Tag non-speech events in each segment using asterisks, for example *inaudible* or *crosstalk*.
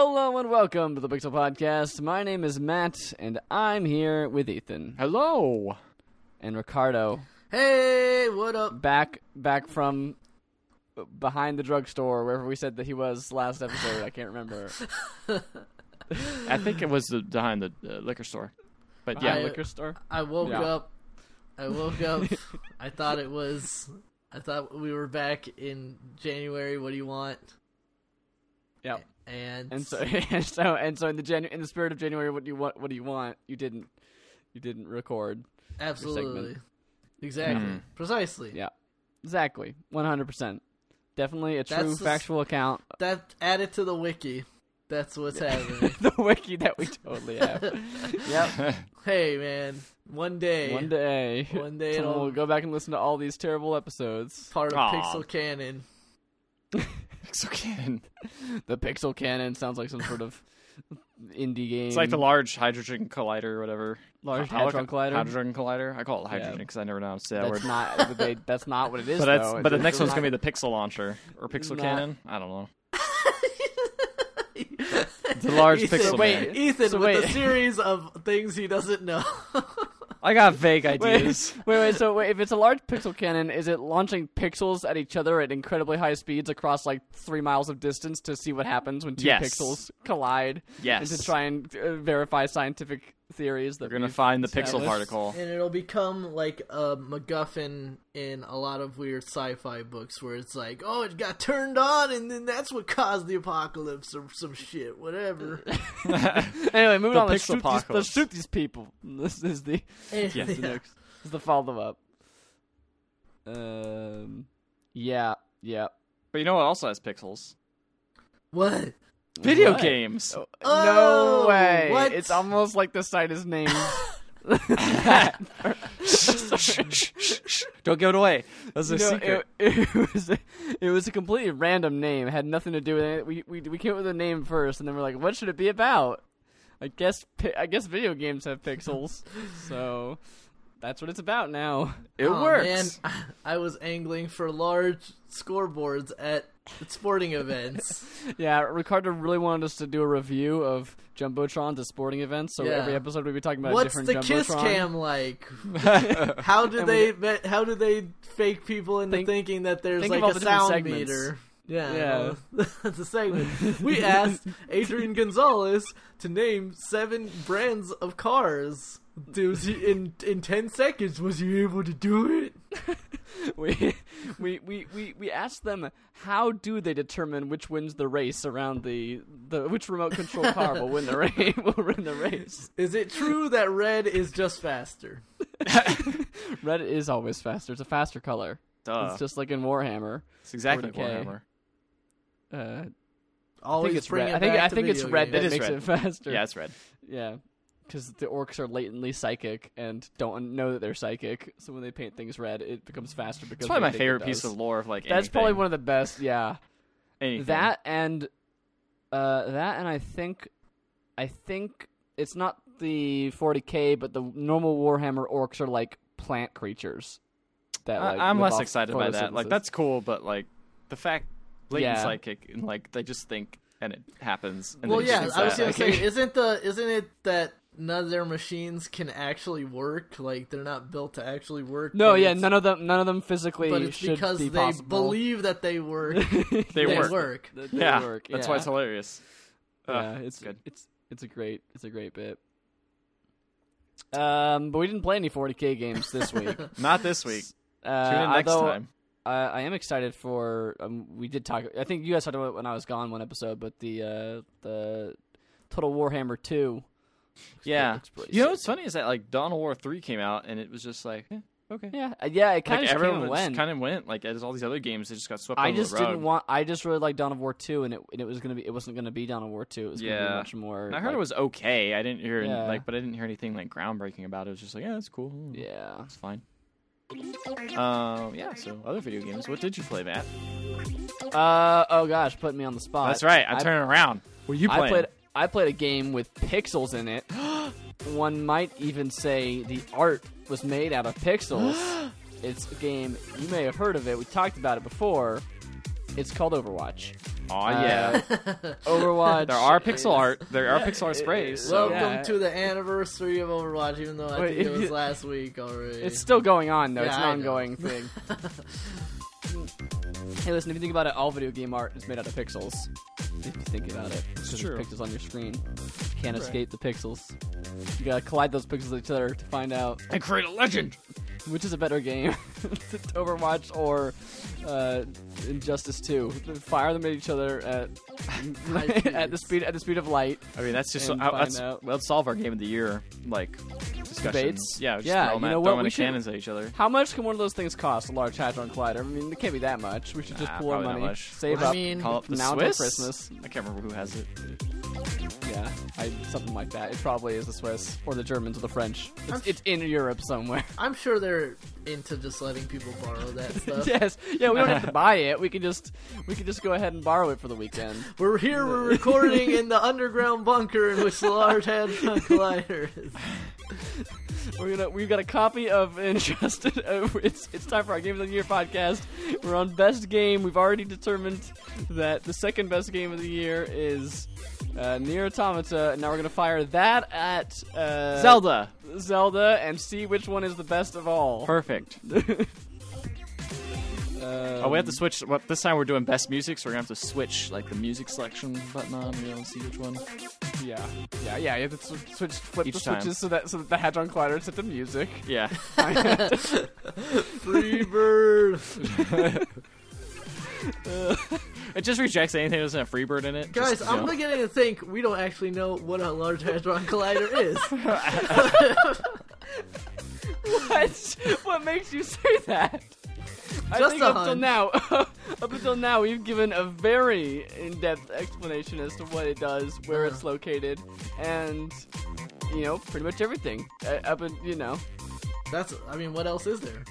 Hello and welcome to the Pixel Podcast. My name is Matt, and I'm here with Ethan Hello. and Ricardo. Hey, what up? Back, back from behind the drugstore, wherever we said that he was last episode. I can't remember. *laughs* I think it was the, behind the uh, liquor store. But Yeah, yeah, I- liquor store. I woke Yeah. up. I woke up. *laughs* I thought it was. I thought we were back in January. What do you want? Yeah. And And so, *laughs* and so, and so, in the Janu- in the spirit of January, what do you want? What do you want? You didn't, you didn't record. absolutely, exactly, Hmm. precisely. Yeah, exactly, one hundred percent. Definitely a true That's the s- factual account. That added to the wiki. That's what's *laughs* happening. *laughs* the wiki that we totally have. yep. hey, man. One day, One day, One day someone it'll- go back and listen to all these terrible episodes. part of Aw. Pixel Canon. Pixel Cannon. *laughs* The Pixel Cannon sounds like some sort of indie game. It's like the Large Hydrogen Collider or whatever. Large I look Hadron Collider? Hydrogen Collider. I call it hydrogen because I never know how to say that That's word. not. they, *laughs* that's not what it is. but that's though. but the It's next one's not- gonna be the Pixel Launcher or Pixel Not- Cannon. I don't know. *laughs* The large Ethan, pixel Wait, man. Ethan, So with wait. a series of things he doesn't know. I got vague Wait, ideas. *laughs* wait, wait. So, wait, if it's a large pixel cannon, is it launching pixels at each other at incredibly high speeds across like three miles of distance to see what happens when two Yes. pixels collide? Yes. And to try and uh, verify scientific theories that We're gonna find the pixel particle. and it'll become like a MacGuffin in a lot of weird sci-fi books, where it's like, oh, it got turned on, and then that's what caused the apocalypse or some shit, whatever. *laughs* Anyway, moving The on. Let's pixel shoot, these, let's shoot these people. *laughs* This is the And- Yeah. the next. This is the follow up. Um. Yeah. Yeah. But you know what also has pixels? What? Video What? games. no Oh, way! what? It's almost like the site is named. *laughs* *laughs* Don't give it away. That's a You know, secret. It, *laughs* it was a, it was a completely random name. It had nothing to do with it. We we we came up with a name first, and then we're like, what should it be about? I guess pi- I guess video games have pixels, so that's what it's about now. It Aw, works. Man, I was angling for large scoreboards at *laughs* sporting events. *laughs* Yeah, Ricardo really wanted us to do a review of Jumbotron at sporting events. So Yeah. every episode we'd be talking about What's a the different kiss jumbotron. cam like? *laughs* How do And we they how do they fake people into Think- thinking that there's think like a sound meter? Yeah, Yeah. well, that's a segment. We asked Adrian Gonzalez to name seven brands of cars. He, in in ten seconds, was he able to do it? *laughs* we, we we we we asked them how do they determine which wins the race around the the which remote control car will win the race *laughs* will win the race. Is it true that red is just faster? *laughs* Red is always faster. It's a faster color. Duh. It's just like in Warhammer. It's exactly 40K. Warhammer. Uh, I think it's red. it I think I think it's red games. that It is makes red. it faster. Yeah, it's red. Yeah, because the orcs are latently psychic and don't know that they're psychic. So when they paint things red, it becomes faster because It's probably my favorite piece of lore of like That's probably one of the best. Yeah, Anything. that and uh, that and I think I think it's not the 40k, but the normal Warhammer orcs are like plant creatures. That like, I, I'm less excited by that. Like that's cool, but like the fact latent Yeah. psychic and like they just think and it happens. And well, yeah, I was gonna say, isn't the isn't it that none of their machines can actually work? Like they're not built to actually work. no, yeah, none of them, none of them physically But it's should because be they possible. believe that they work. *laughs* They they work. work. That they yeah, work, that's yeah. why it's hilarious. Ugh, yeah, it's good. It's it's a great it's a great bit. Um, but we didn't play any 40k games this week. *laughs* *laughs* Not this week. Uh, Tune in next although time. I, I am excited for. Um, we did talk. I think you guys talked about it when I was gone one episode, but the uh, the Total Warhammer two. Yeah. You know what's funny is that like Dawn of War three came out and it was just like eh, okay. Yeah, uh, yeah. It kind Like of everyone went. kind of went like as all these other games, they just got swept I just didn't want. I just really liked Dawn of War two, and it and it was gonna be. It wasn't gonna be Dawn of War two. It was gonna be Yeah. much more. And I heard like- it was okay. I didn't hear Yeah. like, but I didn't hear anything like groundbreaking about it. It was just like, yeah, it's cool. Yeah. it's fine. Um, yeah. So other video games. What did you play, Matt? Uh oh gosh, put me on the spot. That's right. I'm I- turning around. Are you I playing? played I played a game with pixels in it. *gasps* One might even say the art was made out of pixels. *gasps* it's a game you may have heard of it. We talked about it before. It's called Overwatch. Oh yeah. Uh, *laughs* Overwatch. there are pixel art. There are Yeah, pixel art sprays. so Welcome Yeah. to the anniversary of Overwatch, even though I Wait, think it if was you- *laughs* last week already. It's still going on though. it's an I know. ongoing thing. *laughs* hey, listen. If you think about it, all video game art is made out of pixels. If you think about it, it's just true. pixels on your screen. Can't Right. escape the pixels. You gotta collide those pixels with each other to find out and create a legend. Which is a better game, *laughs* Overwatch or uh, Injustice Two. Fire them at each other at *laughs* at the speed at the speed of light. I mean, that's just so, And uh, that's out. let's solve our game of the year like. Debates? Yeah, just Yeah, throw you know at, what, throwing we the should- cannons at each other. How much can one of those things cost? A large hadron collider. I mean, it can't be that much. We should just Nah, pool our not money, much. save I up mean- Call up the now Swiss. until Christmas. I can't remember who has it. Yeah, I, something like that. It probably is the Swiss or the Germans or the French. It's, it's in Europe somewhere. I'm sure *laughs* they're into just letting people borrow that *laughs* stuff. yes, yeah. We don't have to *laughs* buy it. We can just we can just go ahead and borrow it for the weekend. We're here. We're recording in the underground bunker in which the Large Hadron *laughs* Collider is. We're gonna we've got a copy of *laughs* Injustice. Uh, it's it's time for our Game of the Year podcast. We're on best game. We've already determined that the second best game of the year is uh, Nier Automata. And now we're gonna fire that at uh, Zelda. Zelda and see which one is the best of all. Perfect. *laughs* Um, Oh, we have to switch. Well, this time we're doing best music, so we're gonna have to switch like the music selection button on. You know, see which one. Yeah, yeah, yeah. You have to sw- switch, flip Each the time. switches so that so that the Hadron Collider set the music. Yeah. *laughs* Free bird. *laughs* it just rejects anything that doesn't have Freebird in it. Guys, Just, you I'm know. beginning to think we don't actually know what a Large Hadron Collider is. *laughs* What? what makes you say that? I Just think up until now, *laughs* up until now, we've given a very in-depth explanation as to what it does, where it's located, and you know, pretty much everything. Uh, up and you know, That's. I mean, what else is there?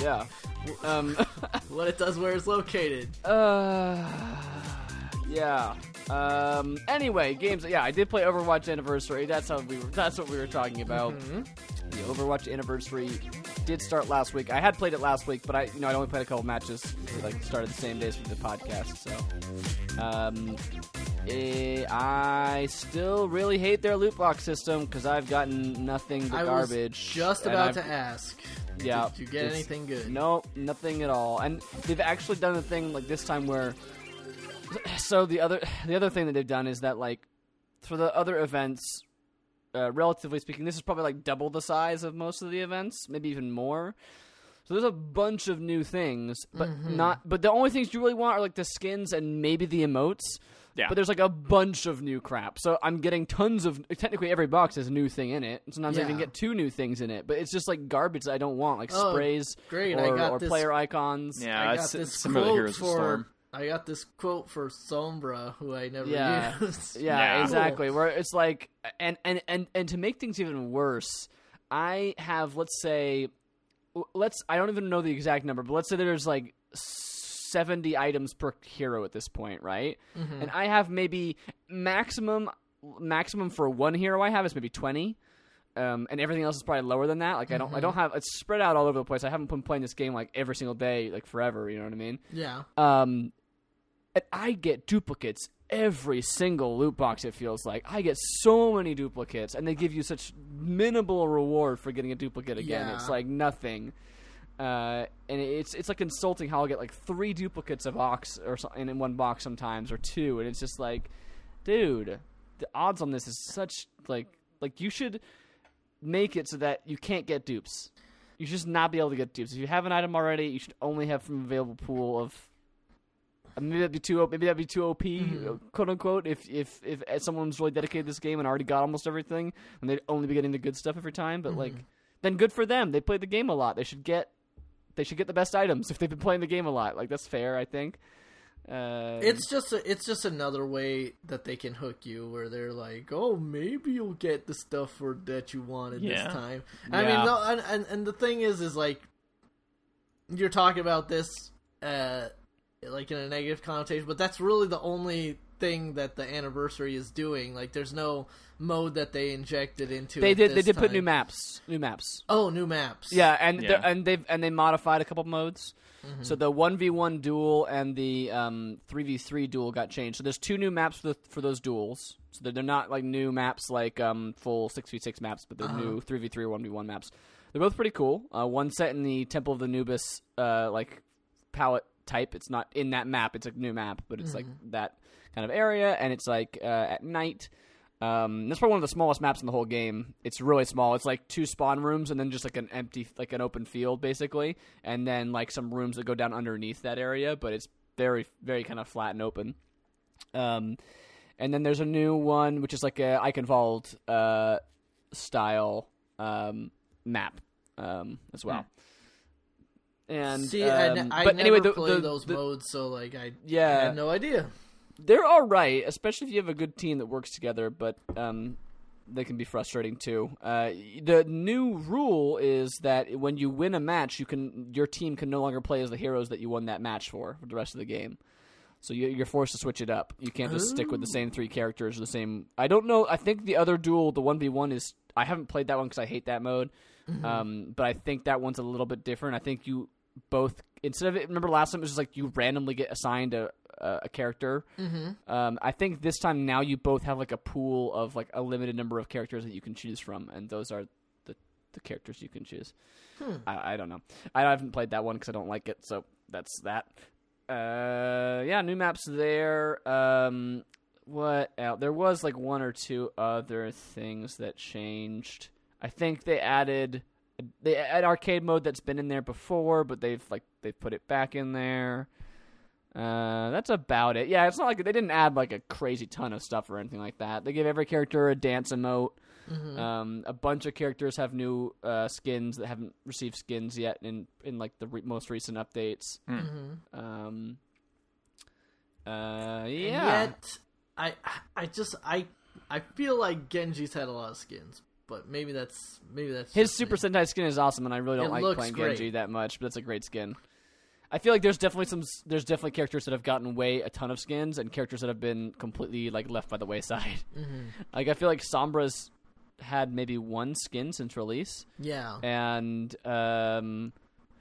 yeah. Um, *laughs* What it does, where it's located. *laughs* uh, yeah. Um. Anyway, games. Yeah, I did play Overwatch Anniversary. That's how we were. That's what we were talking about. Mhm. The Overwatch Anniversary did start last week. I had played it last week, but I, you know, I only played a couple matches. Like started the same days for the podcast, so. Um, eh, I still really hate their loot box system because I've gotten nothing but I was garbage. just about to ask. Yeah, Did you get anything good? No, nothing at all. And they've actually done a thing like this time where. So the other the other thing that they've done is that like for the other events, uh, relatively speaking, this is probably like double the size of most of the events, maybe even more. So there's a bunch of new things, but Mm-hmm. not. But the only things you really want are like the skins and maybe the emotes. Yeah. But there's like a bunch of new crap. So I'm getting tons of. Technically, every box has a new thing in it. Sometimes I even get two new things in it. But it's just like garbage that I don't want, like Oh, sprays great, or, I got or this- player icons. Yeah, I it's got this similar to quote Heroes of. Storm. I got this quote for Sombra, who I never Yeah. *laughs* used. Yeah, Yeah. exactly. Where it's like, and and and and to make things even worse, I have let's say, let's I don't even know the exact number, but let's say there's like seventy items per hero at this point, right? Mm-hmm. And I have maybe maximum maximum for one hero I have is maybe twenty. Um, and everything else is probably lower than that. Like I don't, I don't have it's spread out all over the place. I haven't been playing this game like every single day, like forever. You know what I mean? Yeah. Um, and I get duplicates every single loot box. It feels like I get so many duplicates, and they give you such minimal reward for getting a duplicate again. Yeah. It's like nothing. Uh, and it's it's like insulting how I'll get like three duplicates of Ox or something in one box sometimes, or two, and it's just like, dude, the odds on this is such like like you should make it so that you can't get dupes. You should just not be able to get dupes. If you have an item already, you should only have from available pool of. Maybe that'd be too. Maybe that'd be too OP, Mm-hmm. quote unquote. If if if uh, someone's really dedicated to this game and already got almost everything, and they'd only be getting the good stuff every time. But like, Mm-hmm. then good for them. They played the game a lot. They should get. They should get the best items if they've been playing the game a lot. Like that's fair, I think. Uh, It's just a, it's just another way that they can hook you, where they're like, "Oh, maybe you'll get the stuff for that you wanted Yeah. this time." I Yeah. mean, no, and, and and the thing is, is like you're talking about this, uh, like in a negative connotation, but that's really the only thing that the anniversary is doing. Like, there's no mode that they injected into. They it did. They this did put new maps. New maps. Oh, new maps. Yeah, and Yeah. they're- and they've and they modified a couple modes. Mm-hmm. So the one v one duel and the um three v three duel got changed. So there's two new maps for the, for those duels. So they're, they're not like new maps like um full six v six maps, but they're Uh-huh. new three v three or one v one maps. They're both pretty cool. Uh, one set in the Temple of the Anubis uh like palette type. It's not in that map. It's a new map, but it's like that kind of area, and it's like uh, at night. Um, that's probably one of the smallest maps in the whole game. It's really small. It's like two spawn rooms and then just like an empty, like an open field, basically, and then like some rooms that go down underneath that area. But it's very, very kind of flat and open. Um, and then there's a new one which is like a Eichenwald uh, style um, map um, as well. And See, I, um, n- I but never anyway, the, play the- those the- modes, so like I Yeah. I had no idea. they're all right, especially if you have a good team that works together. But um, they can be frustrating too. Uh, the new rule is that when you win a match, you can your team can no longer play as the heroes that you won that match for for the rest of the game. So you, you're forced to switch it up. You can't just stick with the same three characters or the same. I don't know. I think the other duel, the one v one, is. I haven't played that one because I hate that mode. Um, but I think that one's a little bit different. I think you both instead of it. Remember last time it was just like you randomly get assigned a a, a character. Mm-hmm. Um, I think this time now you both have like a pool of like a limited number of characters that you can choose from, and those are the the characters you can choose. I, I don't know. I haven't played that one because I don't like it, so that's that. Uh, yeah, new maps there. Um, what else? There was like one or two other things that changed. I think they added they add arcade mode that's been in there before, but they've like they've put it back in there. Uh, that's about it. Yeah, it's not like they didn't add like a crazy ton of stuff or anything like that. They gave every character a dance emote. Um, a bunch of characters have new uh, skins that haven't received skins yet in in like the re- most recent updates. Um, uh, And yeah, yet, I I just I I feel like Genji's had a lot of skins, but maybe that's maybe that's his Super me. Sentai skin is awesome, and I really don't It like playing great. Genji that much, but it's a great skin. I feel like there's definitely some there's definitely characters that have gotten way a ton of skins, and characters that have been completely like left by the wayside. *laughs* Mm-hmm. Like I feel like Sombra's had maybe one skin since release. Yeah. and um,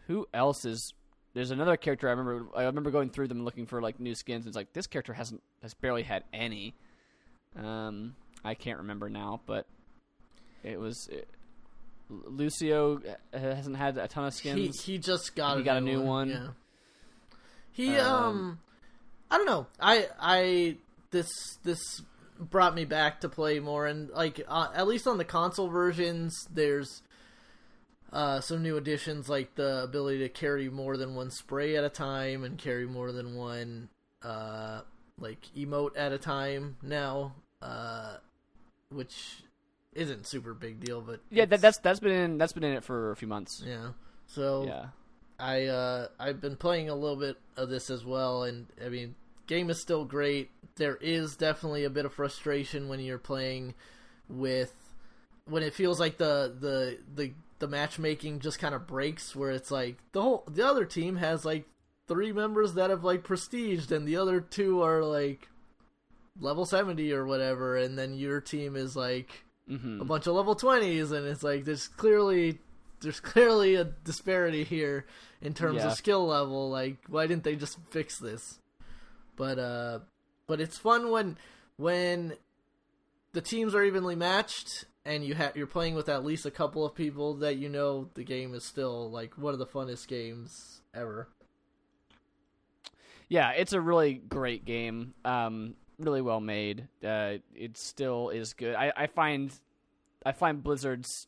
who else is? There's another character I remember. I remember going through them looking for like new skins. And it's like this character hasn't has barely had any. Um, I can't remember now, but it was it, Lucio uh, hasn't had a ton of He skins. he just got He a got a new new one. Yeah. He Um, um, I don't know. I I this this brought me back to play more and like uh, at least on the console versions there's uh some new additions like the ability to carry more than one spray at a time and carry more than one uh like emote at a time now uh which isn't super big deal but yeah, that, that's that's been in that's been in it for a few months. yeah so Yeah, I uh I've been playing a little bit of this as well and I mean game is still great. There is definitely a bit of frustration when you're playing with when it feels like the the the the matchmaking just kind of breaks where it's like the whole the other team has like three members that have like prestiged and the other two are like level 70 or whatever and then your team is like hmm a bunch of level 20s and it's like there's clearly there's clearly a disparity here in terms Yeah. of skill level like why didn't they just fix this but uh but it's fun when when the teams are evenly matched and you have you're playing with at least a couple of people that you know the game is still like one of the funnest games ever Yeah, it's a really great game. Um, really well made. Uh, it still is good. I, I find, I find Blizzard's,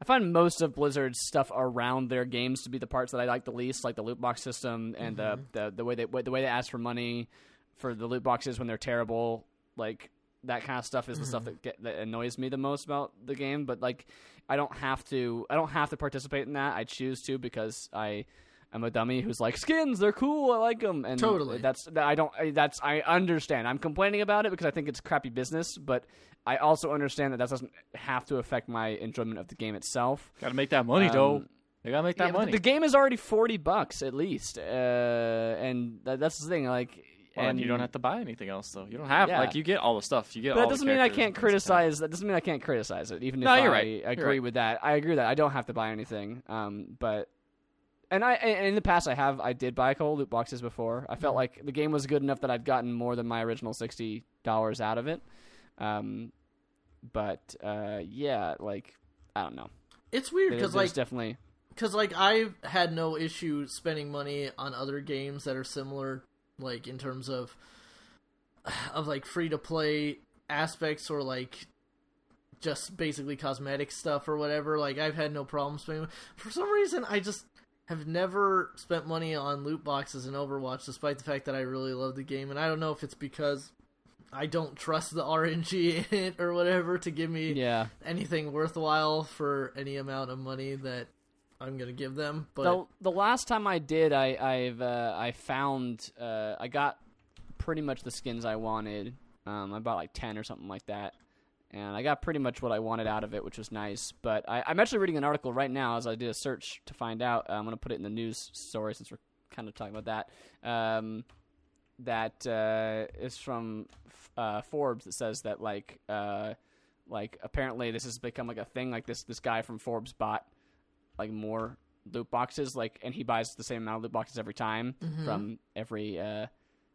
I find most of Blizzard's stuff around their games to be the parts that I like the least, like the loot box system and the, the the way they the way they ask for money for the loot boxes when they're terrible. Like that kind of stuff is the stuff that get, that annoys me the most about the game. But like, I don't have to. I don't have to participate in that. I choose to because I. I'm a dummy who's like skins. They're cool. I like them. And Totally. That's I don't. That's I understand. I'm complaining about it because I think it's crappy business. But I also understand that that doesn't have to affect my enjoyment of the game itself. Gotta make that money, Um, though. They gotta make that Yeah, money. The game is already forty bucks at least, uh, and that, that's the thing. Like, Well, and you don't have to buy anything else, though. You don't have Yeah. like you get all the stuff. You get. But that the doesn't mean I can't and things like that. criticize. That doesn't mean I can't criticize it, even if No, you're I right. You're agree right. with that. I agree with that I don't have to buy anything. Um, but and I and in the past I have I did buy a couple loot boxes before. I Mm-hmm. felt like the game was good enough that I'd gotten more than my original sixty dollars out of it. Um, but uh, yeah, like I don't know. It's weird because like definitely because like I've had no issue spending money on other games that are similar, like in terms of of like free to play aspects or like just basically cosmetic stuff or whatever. Like I've had no problems spending. For some reason, I just have never spent money on loot boxes in Overwatch, despite the fact that I really love the game. And I don't know if it's because I don't trust the RNG in it or whatever to give me yeah. anything worthwhile for any amount of money that I'm gonna give them. But the the last time I did, I I've uh, I found uh, I got pretty much the skins I wanted. Um, I bought like ten or something like that, and I got pretty much what I wanted out of it, which was nice. But I, I'm actually reading an article right now as I did a search to find out. I'm gonna put it in the news story since we're kind of talking about that. Um, that uh, is from uh, Forbes that says that like uh, like apparently this has become like a thing. Like this this guy from Forbes bought like more loot boxes, like, and he buys the same amount of loot boxes every time from every uh,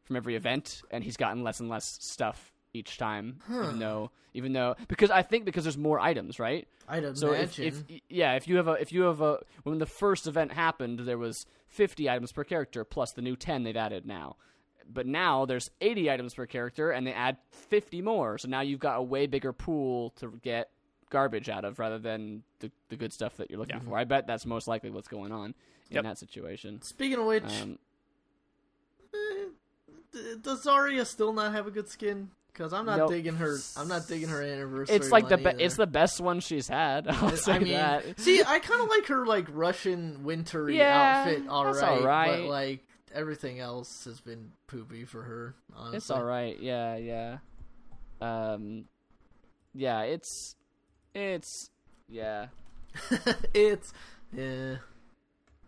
from every event, and he's gotten less and less stuff each time, even though even though because I think because there's more items, right? I'd So if, imagine. if yeah, if you have a if you have a when the first event happened, there was 50 items per character plus the new 10 they've added now. But now there's 80 items per character and they add 50 more. So now you've got a way bigger pool to get garbage out of rather than the the good stuff that you're looking for. I bet that's most likely what's going on Yep. in that situation. Speaking of which, Um, eh, does Zarya still not have a good skin? Because I'm not Nope. digging her. I'm not digging her anniversary. it's like the be- it's the best one she's had. *laughs* I'll say I mean, that. see, I kind of like her like Russian wintry Yeah, outfit. All right, alright. but like everything else has been poopy for her. Honestly. It's all right. Yeah, yeah. Um, yeah. It's, it's, yeah. *laughs* it's yeah.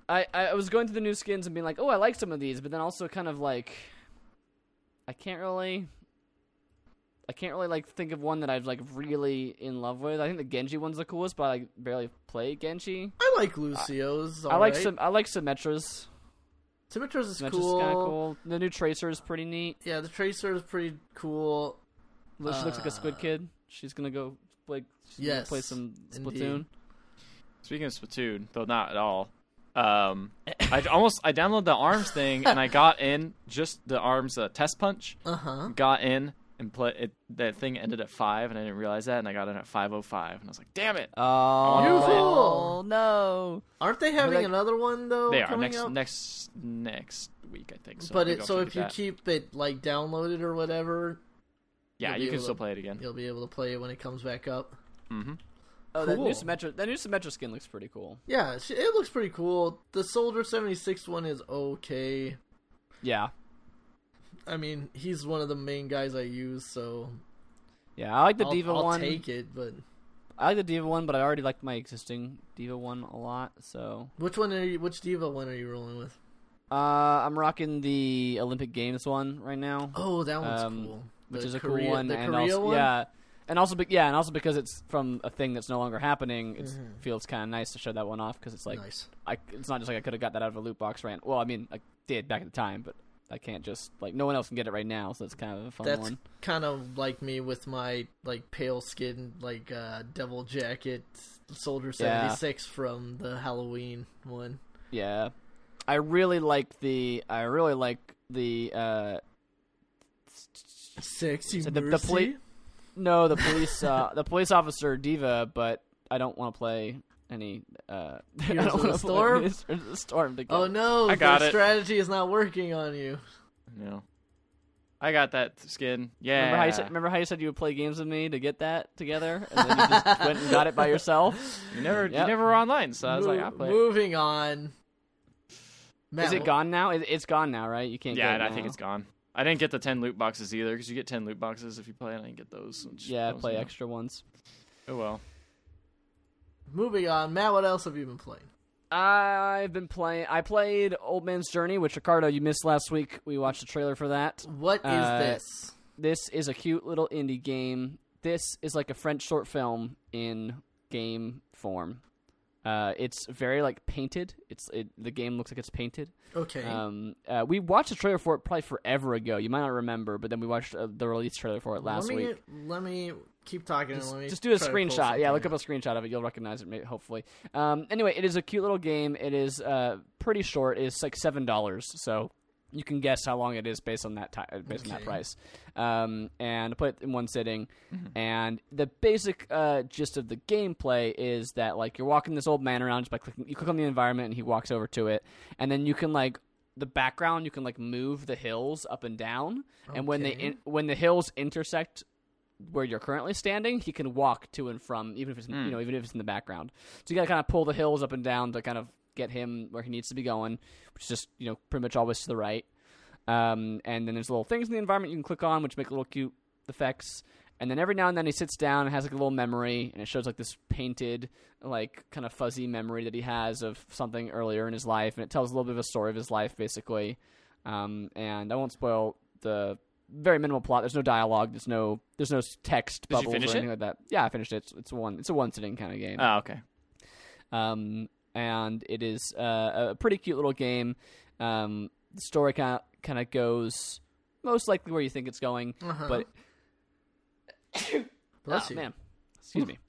I I was going through the new skins and being like, oh, I like some of these, but then also kind of like, I can't really. I can't really like think of one that I've like really in love with. I think the Genji one's the coolest, but I like, barely play Genji. I like Lucio's. I like alright. some. I like Symmetra's. Symmetra's is Symmetra's cool. kind of cool. The new Tracer is pretty neat. Yeah, the Tracer is pretty cool. She looks like a Squid Uh, Kid. She's gonna go like she's gonna Yes, play some indeed. Splatoon. Speaking of Splatoon, though not at all. Um, I almost I downloaded the arms thing and I got in just the arms uh, test punch. Uh huh. Got in and play it. That thing ended at five and I didn't realize that and I got in at five oh five and I was like, damn it. Oh, You fool! no! Aren't they having like- another one though? They are next out? next next week I think. So but it so if you that. keep it like downloaded or whatever, yeah, you'll you be can still to- play it again. you'll be able to play it when it comes back up. Mm-hmm. Oh, that new Cool. Symmetra, that new Symmetra skin looks pretty cool. Yeah, it looks pretty cool. The Soldier 76 one is okay. Yeah, I mean, he's one of the main guys I use, so yeah. I like the I'll, D.Va I'll one. take it. But I like the D.Va one, but I already liked my existing D.Va one a lot. So which one are you? Which D.Va one are you rolling with? uh, I'm rocking the Olympic Games one right now, Oh, that one's Um, cool. which The is a Korea- cool one. The and Korea also, one? yeah, and also, be- yeah, and also because it's from a thing that's no longer happening, it Mhm. feels kind of nice to show that one off because it's like nice. I, it's not just like I could have got that out of a loot box ran. Well, I mean, I did back at the time, but I can't just like no one else can get it right now, so it's kind of a fun That's one. kind of like me with my like pale skin, like uh, devil jacket Soldier Yeah. 76 from the Halloween one. Yeah, I really like the. I really like the. uh Sexy the- the mercy. poli- No, the police. uh The police officer D.Va, but I don't want to play any. uh *laughs* I don't of wanna Storm? *laughs* any Heroes of the Storm together. Oh no, I got the it. strategy is not working on you. No. I got that skin. Yeah. Remember how you said? Remember how you said you would play games with me to get that together, and then you just *laughs* went and got it by yourself? You never, Yep. you never were online, so I was like, I'll play. moving on. Matt, Is it gone now? It, it's gone now, right? You can't. Yeah, get and it I think it's gone. I didn't get the ten loot boxes either because you get ten loot boxes if you play, and I didn't get those. which Yeah, was, play extra ones. Oh well. Moving on, Matt. What else have you been playing? I've been playing. I played Old Man's Journey, which Ricardo you missed last week. We watched the trailer for that. What is Uh, this? This is a cute little indie game. This is like a French short film in game form. Uh, it's very like painted. It's it, the game looks like it's painted. Okay. Um, uh, we watched a trailer for it probably forever ago. You might not remember, but then we watched uh, the release trailer for it last let me week. let me keep talking. Just, and let me just do a try to pull screenshot. Yeah, look up a screenshot of it. You'll recognize it, maybe, hopefully. Um, anyway, it is a cute little game. It is uh, pretty short. It's like seven dollars, so you can guess how long it is based on that ti- uh, based on that price. Um, and I put it in one sitting. Mm-hmm. And the basic uh, gist of the gameplay is that like you're walking this old man around just by clicking. You click on the environment, and he walks over to it, and then you can like the background. You can like move the hills up and down, and when they in, when the hills intersect where you're currently standing, he can walk to and from, even if it's in, you know, even if it's in the background. So you got to kind of pull the hills up and down to kind of get him where he needs to be going, which is just you know pretty much always to the right. Um, and then there's little things in the environment you can click on, which make little cute effects. And then every now and then he sits down and has like a little memory, and it shows like this painted, like kind of fuzzy memory that he has of something earlier in his life, and it tells a little bit of a story of his life, basically. Um, and I won't spoil the very minimal plot. There's no dialogue. There's no there's no text Did you bubbles finish or anything it? like that. Yeah, I finished it. It's, it's one it's a one sitting kind of game. Oh, okay. Um, and it is uh, a pretty cute little game. Um, the story kind of kind of goes most likely where you think it's going, Uh-huh. but *coughs* Bless oh, you. man, excuse me.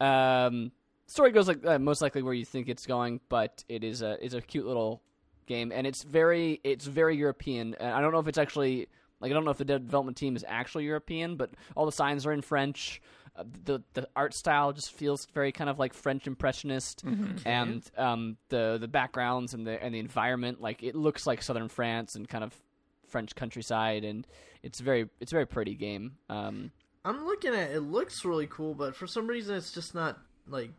Um, story goes like uh, most likely where you think it's going, but it is a it's a cute little game, and it's very it's very European. And I don't know if it's actually like I don't know if the development team is actually European, but all the signs are in French. Uh, the the art style just feels very kind of like French impressionist, and um, the the backgrounds and the and the environment like it looks like southern France and kind of French countryside, and it's very it's a very pretty game. Um, I'm looking at it. Looks really cool, but for some reason it's just not like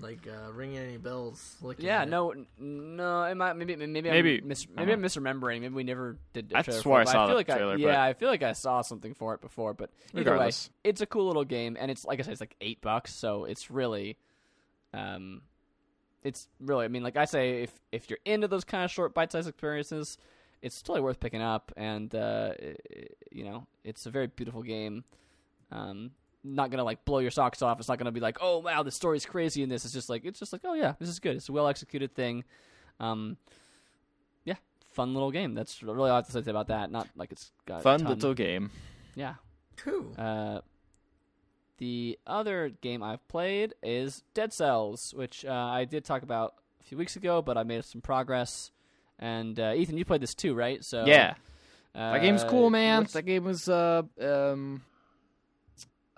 like uh, ringing any bells. Yeah, no, n- no. It might, maybe, maybe, Maybe- I'm mis- maybe I'm uh-huh. misremembering. Maybe we never did. a I trailer swore I it, but saw feel the like I, trailer, yeah, I feel like I saw something for it before. But either way, Regardless. it's a cool little game, and it's like I said, it's like eight bucks, so it's really, um, it's really. I mean, like I say, if if you're into those kind of short bite-sized experiences, it's totally worth picking up, and uh, i- i- you know, it's a very beautiful game. Um, not gonna like blow your socks off. It's not gonna be like, oh wow, the story's crazy in this. It's just like it's just like, oh yeah, this is good. It's a well executed thing. Um, yeah, fun little game. That's really all I have to say about that. Not like it's got a Fun ton- little game. yeah. Cool. Uh, the other game I've played is Dead Cells, which uh, I did talk about a few weeks ago, but I made some progress. And uh, Ethan, you played this too, right? So yeah, uh, that game's cool, man. That game was uh um.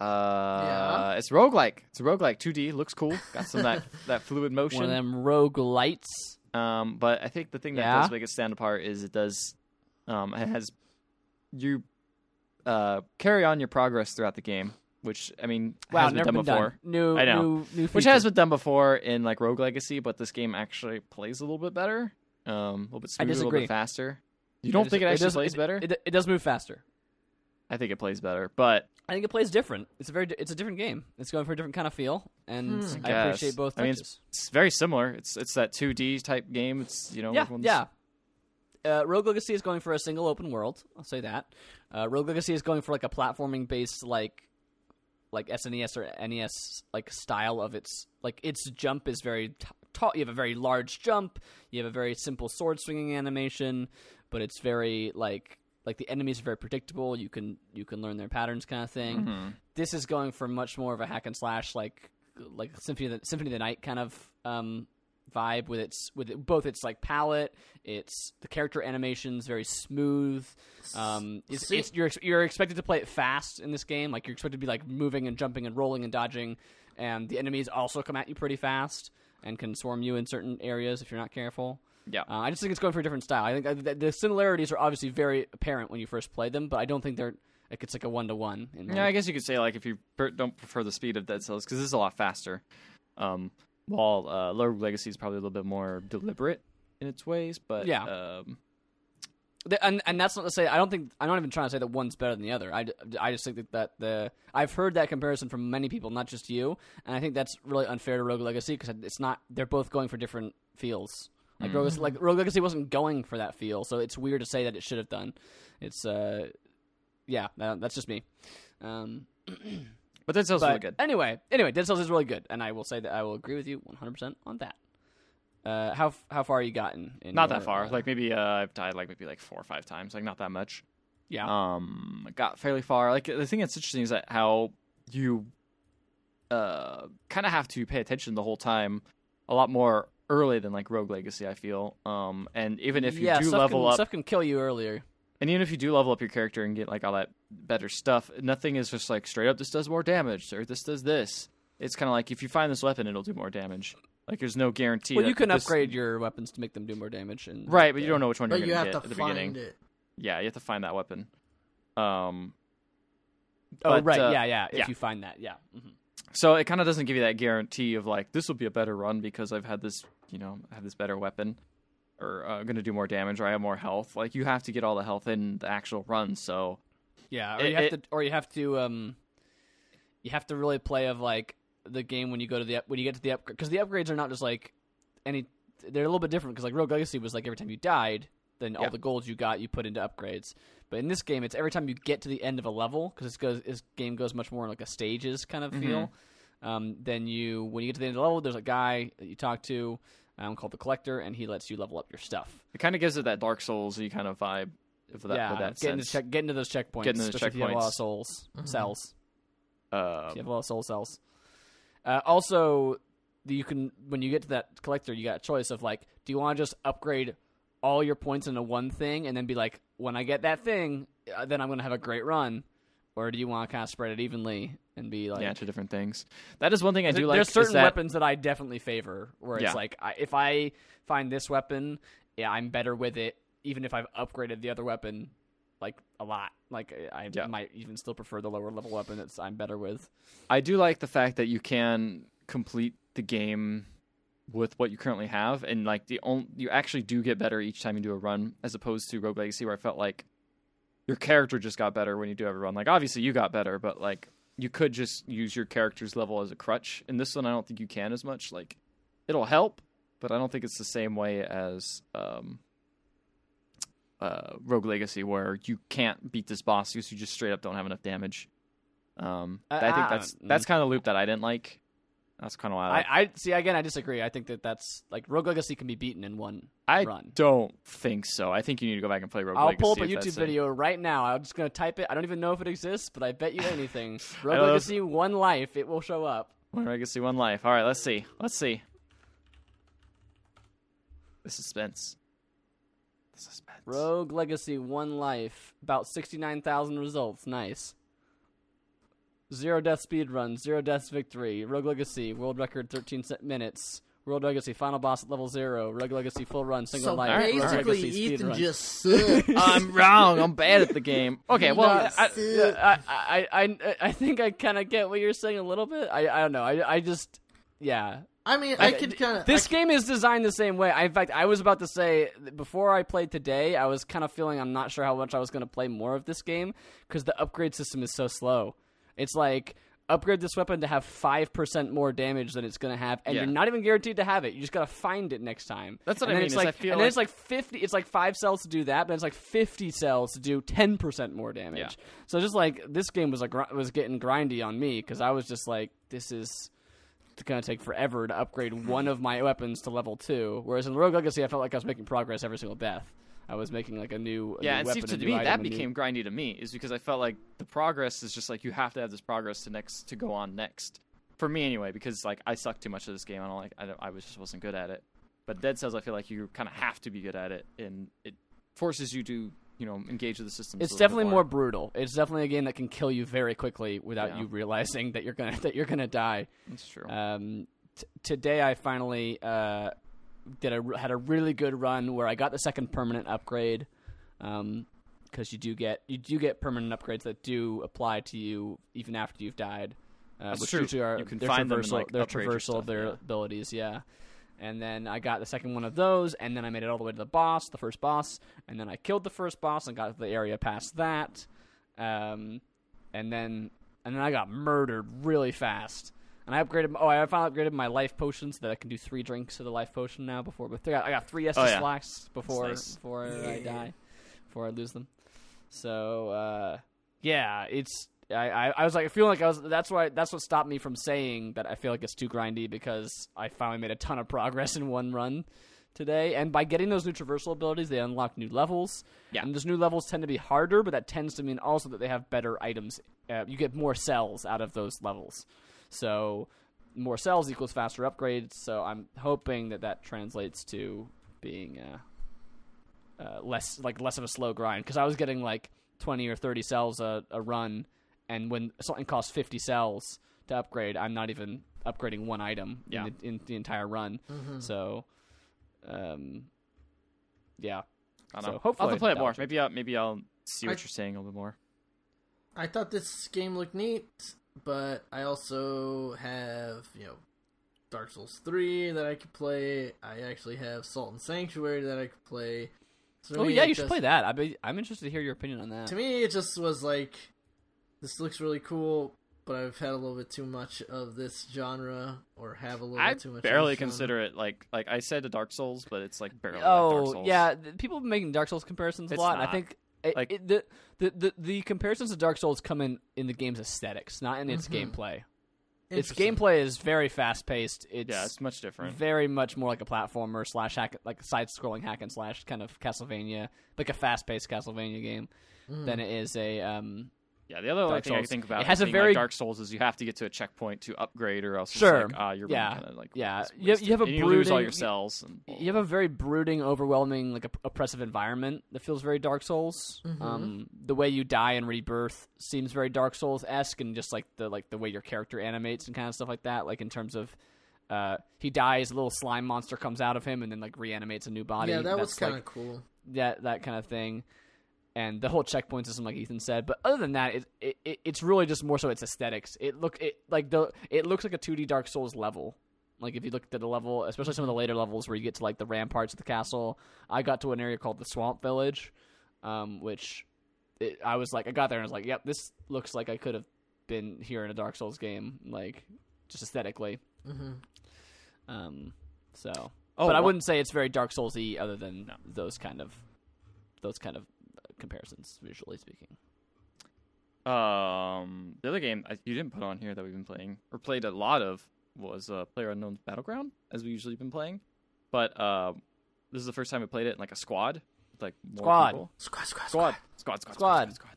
Uh, Yeah. it's roguelike. It's a roguelike 2D. Looks cool. Got some that *laughs* that fluid motion. one of them roguelites. Um, but I think the thing that Yeah? does make it stand apart is it does, um, it has you uh carry on your progress throughout the game, which I mean Wow, has been done been before. done. New, I know. new, new Which has been done before in like Rogue Legacy, but this game actually plays a little bit better, um, a little bit smoother, a little bit faster. You don't think it actually does, plays it, better? It, it does move faster. I think it plays better, but I think it plays different. It's a very, it's a different game. It's going for a different kind of feel, and Hmm. I Guess. appreciate both I mean, touches. it's very similar. It's it's that 2D type game. It's you know yeah, yeah. Uh, Rogue Legacy is going for a single open world. I'll say that. Uh, Rogue Legacy is going for like a platforming based like like SNES or NES like style of its like its jump is very t- tall. You have a very large jump. You have a very simple sword swinging animation, but it's very like like the enemies are very predictable. You can you can learn their patterns kind of thing. Mhm. This is going for much more of a hack and slash like like Symphony of the, Symphony of the Night kind of um, vibe with its with it, both its like palette, its the character animations very smooth. Um, it's, it's, you're you're expected to play it fast in this game. Like you're expected to be like moving and jumping and rolling and dodging, and the enemies also come at you pretty fast and can swarm you in certain areas if you're not careful. Yeah. Uh, I just think it's going for a different style. I think uh, the, the similarities are obviously very apparent when you first play them, but I don't think they're like it's like a one to one. Yeah, I guess you could say like if you per- don't prefer the speed of Dead Cells because this is a lot faster. Um, while uh, Rogue Legacy is probably a little bit more deliberate in its ways, but Yeah. um, and and that's not to say I don't think I'm not even trying to say that one's better than the other. I, I just think that, that the I've heard that comparison from many people, not just you, and I think that's really unfair to Rogue Legacy because it's not. They're both going for different feels. Like Rogue, like Rogue Legacy wasn't going for that feel, so it's weird to say that it should have done. It's uh, yeah, that's just me. Um, *clears throat* But Dead Cells but really good. anyway, anyway, Dead Cells is really good, and I will say that I will agree with you 100 percent on that. Uh, how how far are you gotten? In Not your, that far. uh, Like maybe uh, I've died like maybe like four or five times. Like not that much. yeah, um got fairly far like the thing that's interesting is that how you uh kind of have to pay attention the whole time a lot more early than like rogue legacy i feel um and even if you yeah, do level can, up stuff can kill you earlier. and even if you do level up your character and get like all that better stuff nothing is just like straight up this does more damage or this does this it's kind of like if you find this weapon it'll do more damage like there's no guarantee Well, that you can this- upgrade your weapons to make them do more damage, and right but you don't know which one But you're you gonna have get to at the find beginning it. yeah you have to find that weapon um Oh, but, right, uh, yeah, yeah. If yeah. you find that, yeah. hmm So it kind of doesn't give you that guarantee of like this will be a better run because I've had this, you know, I have this better weapon, or uh, going to do more damage, or I have more health. Like you have to get all the health in the actual run. So Yeah, or It- you have it- to, or you have to, um, you have to really play of like the game when you go to the up- when you get to the upgrade because the upgrades are not just like any. They're a little bit different because like Rogue Legacy was like every time you died, then all Yeah. the gold you got you put into upgrades. But in this game, it's every time you get to the end of a level because this goes this game goes much more like a stages kind of feel. Um, then you when you get to the end of the level, there's a guy that you talk to um, called the Collector, and he lets you level up your stuff. it kind of gives it that Dark Souls kind of vibe. That, yeah, that get into, sense. check, get into those checkpoints. Get into the especially if you have a lot of checkpoints. souls Mhm. cells. Uh, You have a lot of soul cells. Uh, also, you can when you get to that collector, you got a choice of like, do you want to just upgrade all your points into one thing and then be like, when I get that thing, uh, then I'm gonna have a great run, or do you want to kind of spread it evenly and be like, yeah, to different things. That is one thing I do there- like. there's certain that- weapons that I definitely favor, where it's Yeah. like, I, if I find this weapon, yeah, I'm better with it, even if I've upgraded the other weapon. Like a lot, like I Yeah. might even still prefer the lower level weapon that I'm better with. I do like the fact that you can complete the game with what you currently have, and like the only you actually do get better each time you do a run, as opposed to Rogue Legacy, where I felt like your character just got better when you do every run. Like obviously you got better, but like you could just use your character's level as a crutch. In this one, I don't think you can as much. Like it'll help, but I don't think it's the same way as um, uh, Rogue Legacy, where you can't beat this boss because you just straight up don't have enough damage. Um, Uh, I think that's mm. that's kind of the loop that I didn't like. That's kind of why I, like. I, I see again. I disagree. I think that that's like Rogue Legacy can be beaten in one I run. don't think so. I think you need to go back and play Rogue Legacy. I'll pull up a YouTube it. video right now. I'm just gonna type it. I don't even know if it exists, but I bet you anything. *laughs* Rogue Legacy One Life. It will show up. Rogue Legacy One Life. All right, let's see. Let's see. The suspense. The suspense. Rogue Legacy One Life. About sixty-nine thousand results. Nice. Zero death speed run. Zero deaths victory. Rogue Legacy world record thirteen se- minutes. World Legacy final boss at level zero. Rogue Legacy full run single So life. Alright, Rogue basically, Legacy speed Ethan run. just *laughs* sucks. I'm wrong. I'm bad at the game. *laughs* Okay, well, I. I, I, I, I think I kind of get what you're saying a little bit. I, I don't know. I, I just, yeah. I mean, I, I- could kind of. This game is designed the same way. I, in fact, I was about to say before I played today, I was kind of feeling I'm not sure how much I was going to play more of this game because the upgrade system is so slow. It's like upgrade this weapon to have five percent more damage than it's going to have, and Yeah. you're not even guaranteed to have it. You just got to find it next time. That's what and I mean, It's is I like, feel and then it's like fifty. It's like five cells to do that, but it's like fifty cells to do ten percent more damage. Yeah. So just like this game was like was getting grindy on me because I was just like, this is going to take forever to upgrade one of my weapons to level two. Whereas in Rogue Legacy, I felt like I was making progress every single death. I was making like a new a yeah, new and weapon, see, to me item, that a new- became grindy to me is because I felt like the progress is just like you have to have this progress to next to go on next. For me anyway, because like I suck too much at this game. I don't like. I, don't, I was just wasn't good at it. But Dead Cells, I feel like you kind of have to be good at it, and it forces you to you know engage with the system. It's definitely more brutal. It's definitely a game that can kill you very quickly without Yeah. you realizing *laughs* that you're gonna that you're gonna die. That's true. Um, t- today I finally uh, did a had a really good run where I got the second permanent upgrade. Um, because you do get you do get permanent upgrades that do apply to you even after you've died. Uh, That's which true. usually are You can their find them and, traversal, like, their upgrade traversal stuff, their yeah. abilities. Yeah. And then I got the second one of those, and then I made it all the way to the boss, the first boss, and then I killed the first boss and got to the area past that. Um, and then and then I got murdered really fast. And I upgraded. Oh, I finally upgraded my life potion so that I can do three drinks of the life potion now. Before, but I got, I got three Estus Oh, yeah. before nice. before I die, before I lose them. So uh, yeah, it's. I, I, I was like, I feel like I was. That's why. That's what stopped me from saying that I feel like it's too grindy because I finally made a ton of progress in one run today. And by getting those new traversal abilities, they unlock new levels. Yeah. And those new levels tend to be harder, but that tends to mean also that they have better items. Uh, you get more cells out of those levels. So more cells equals faster upgrades. So I'm hoping that that translates to being uh, uh, less like less of a slow grind because I was getting like 20 or 30 cells a, a run, and when something costs 50 cells to upgrade, I'm not even upgrading one item Yeah. in, the, in the entire run. Mhm. So, um, yeah, I don't So know. I'll hopefully have to play it more. Maybe I'll maybe I'll see what I- you're saying a little bit more. I thought this game looked neat, but I also have, you know, Dark Souls 3 that I could play. I actually have Salt and Sanctuary that I could play. So oh me, yeah, it you should just- play that. I be, I'm interested to hear your opinion on that. To me, it just was like, this looks really cool, but I've had a little bit too much of this genre, or have a little I bit too much. barely of this genre. consider it like like I said to Dark Souls, but it's like barely. like oh, Dark Oh Souls. yeah, people have been making Dark Souls comparisons a lot. and I think it, Like- it, the, the the the comparisons to Dark Souls come in in the game's aesthetics, not in its Mhm. gameplay. Its gameplay is very fast paced. It's, yeah, it's much different. very much more like a platformer slash hack, like a side scrolling hack and slash kind of Castlevania, like a fast paced Castlevania game, Mm. than it is a um. Yeah, the other Dark thing I think about It has a very- like Dark Souls is you have to get to a checkpoint to upgrade, or else Sure. it's like, ah, you're Yeah. kind of like Yeah. You have- you have a wasted. And you lose all your cells. And, You have a very brooding, overwhelming, like oppressive environment that feels very Dark Souls. Mhm. Um, the way you die and rebirth seems very Dark Souls esque, and just like the like the way your character animates and kind of stuff like that. Like in terms of, uh, he dies, a little slime monster comes out of him, and then like reanimates a new body. yeah, that was That's, kind like, of cool. that that kind of thing, and the whole checkpoint system, like Ethan said. But other than that, it, it, it it's really just more so its aesthetics. It look it like the it looks like a 2D Dark Souls level. Like if you look at the level, especially some of the later levels where you get to like the ramparts of the castle. I got to an area called the Swamp Village, um, which it, I was like, I got there and I was like, yep, this looks like I could have been here in a Dark Souls game, like just aesthetically. hmm Um, so oh, but I wouldn't say it's very Dark Soulsy, other than No. those kind of those kind of comparisons, visually speaking. Um, the other game I, you didn't put on here that we've been playing or played a lot of was uh, Player Unknown's Battleground, as we usually been playing. But uh, this is the first time we played it in like a squad, with, like more Squad. people. Squad, squad, Squad. Squad, squad, Squad. squad, squad.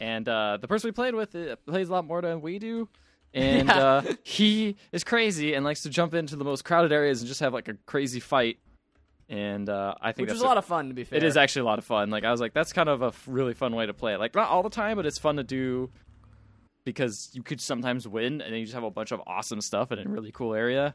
And uh, the person we played with uh, plays a lot more than we do. *laughs* And Yeah. uh, he is crazy and likes to jump into the most crowded areas and just have like a crazy fight. And uh, I think Which was a lot of fun, to be fair. it is actually a lot of fun. Like I was like, that's kind of a f- really fun way to play it. Like not all the time, but it's fun to do because you could sometimes win and then you just have a bunch of awesome stuff in a really cool area.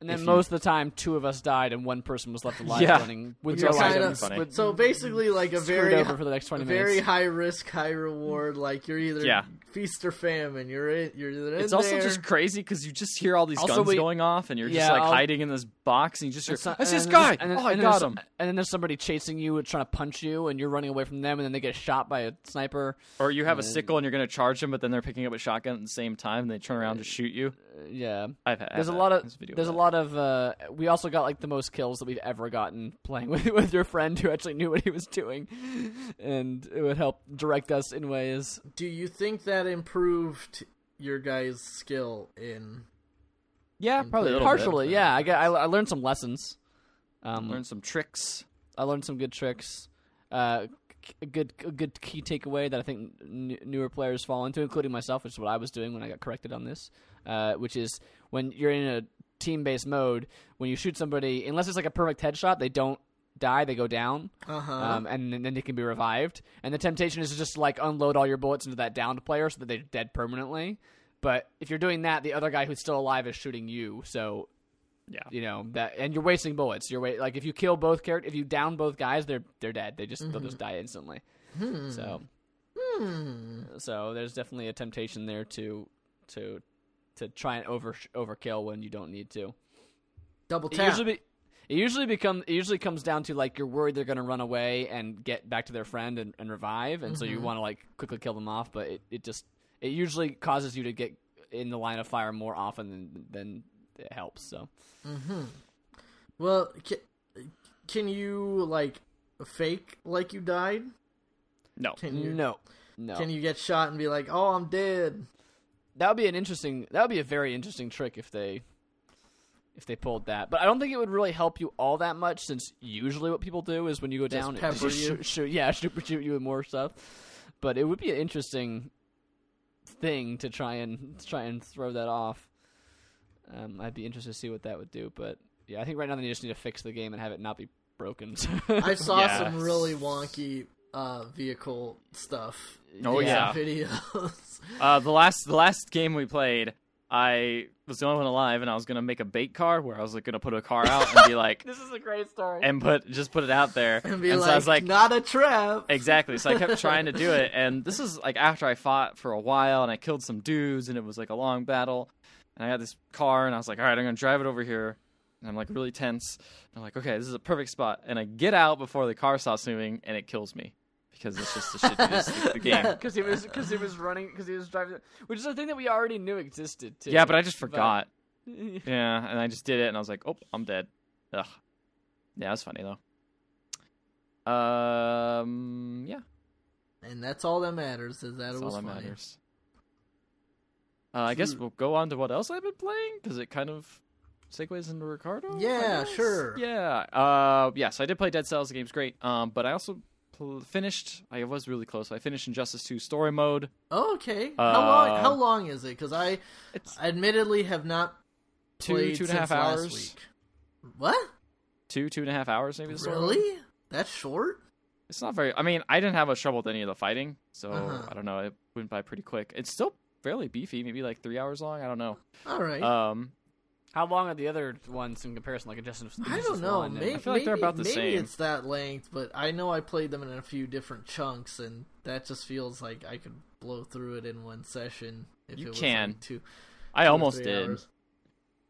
And then if you- most of the time, two of us died and one person was left alive *laughs* Yeah. running with Which no is kind items. of- So basically, like a very over for the next twenty very minutes. high risk, high reward. Like you're either Yeah. feast or famine. You're in, you're either in It's also there. just crazy because you just hear all these Also, guns we- going off and you're just like I'll- hiding in this box and you just hear, And so- I and this then guy. there's- and then- oh, I and then got him. And then there's somebody chasing you, and trying to punch you, and you're running away from them, and then they get shot by a sniper. Or you have a sickle and you're gonna charge them, but then they're picking up a shotgun at the same time and they turn around to shoot you. Uh, yeah, I've had. there's a lot of There's a video there's a of lot of. Uh, we also got like the most kills that we've ever gotten playing *laughs* with with your friend who actually knew what he was doing, and it would help direct us in ways. Do you think that improved your guys' skill in? Yeah, and probably a Partially, bit. yeah. I, got, I I learned some lessons. Um, Learn some tricks. I learned some good tricks. Uh, k- a good a good key takeaway that I think n- newer players fall into, including myself, which is what I was doing when I got corrected on this, uh, which is when you're in a team-based mode, when you shoot somebody, unless it's like a perfect headshot, they don't die; they go down, Uh huh. um, and then they can be revived. And the temptation is to just like unload all your bullets into that downed player so that they're dead permanently. But if you're doing that, the other guy who's still alive is shooting you, so Yeah. you know that, and you're wasting bullets. You're wa- like if you kill both characters, if you down both guys, they're they're dead. They just they'll just die instantly. Hmm. So Hmm. so there's definitely a temptation there to to to try and over overkill when you don't need to. Double It tap. usually be It usually become it usually comes down to like you're worried they're going to run away and get back to their friend and, and revive, and so you Mhm. want to like quickly kill them off. But it, it just it usually causes you to get in the line of fire more often than than it helps. So Mm-hmm. Well, can, can you like fake like you died? No. Can you? no, no, Can you get shot and be like, "Oh, I'm dead"? That would be an interesting that would be a very interesting trick if they if they pulled that but i don't think it would really help you all that much since usually what people do is when you go Just down pepper you. shoot, *laughs* shoot yeah super *laughs* shoot you with more stuff but it would be an interesting thing to try and to try and throw that off um, i'd be interested to see what that would do but yeah i think right now they just need to fix the game and have it not be broken *laughs* I saw Yes. some really wonky uh, vehicle stuff. Oh, in yeah. videos. *laughs* Uh, the last the last game we played, I was the only one alive, and I was gonna make a bait car where I was like gonna put a car out and be like, *laughs* this is a great story and put just put it out there, *laughs* and be and like, so I was like, "Not a trap." Exactly. So I kept trying to do it, and this is like after I fought for a while, and I killed some dudes, and it was like a long battle. And I had this car, and I was like, all right, I'm gonna drive it over here. And I'm like really tense. And I'm like, okay, this is a perfect spot. And I get out before the car stops moving, and it kills me because it's just the shittiest *laughs* the game. Yeah. Yeah. because he was because he was running because he was driving which is a thing that we already knew existed too Yeah, but I just forgot. But- *laughs* Yeah, and I just did it, and I was like, oh, I'm dead. Ugh. Yeah, that's funny though. Um, yeah, And that's all that matters is that that's it all was that funny. matters. Uh, I guess we'll go on to what else I've been playing because it kind of segues into Ricardo. Yeah, sure. Yeah. Uh, yeah. So I did play Dead Cells. The game's great. Um, but I also pl- finished. I was really close. I finished Injustice 2 story mode. Oh, okay. Uh, how long? How long is it? Because I, It's admittedly, have not two played two and a half hours. week. What? Two two and a half hours maybe. The story mode. Really? That's short? It's not very. I mean, I didn't have a trouble with any of the fighting, so Uh-huh. I don't know. It went by pretty quick. It's still fairly beefy, maybe like three hours long. I don't know. All right. Um, How long are the other ones in comparison? Like a Injustice, I don't know. 1 Maybe, I feel like they're about the maybe same. it's that length, but I know I played them in a few different chunks, and that just feels like I could blow through it in one session. If You it was can. Like two, I two almost did. hours.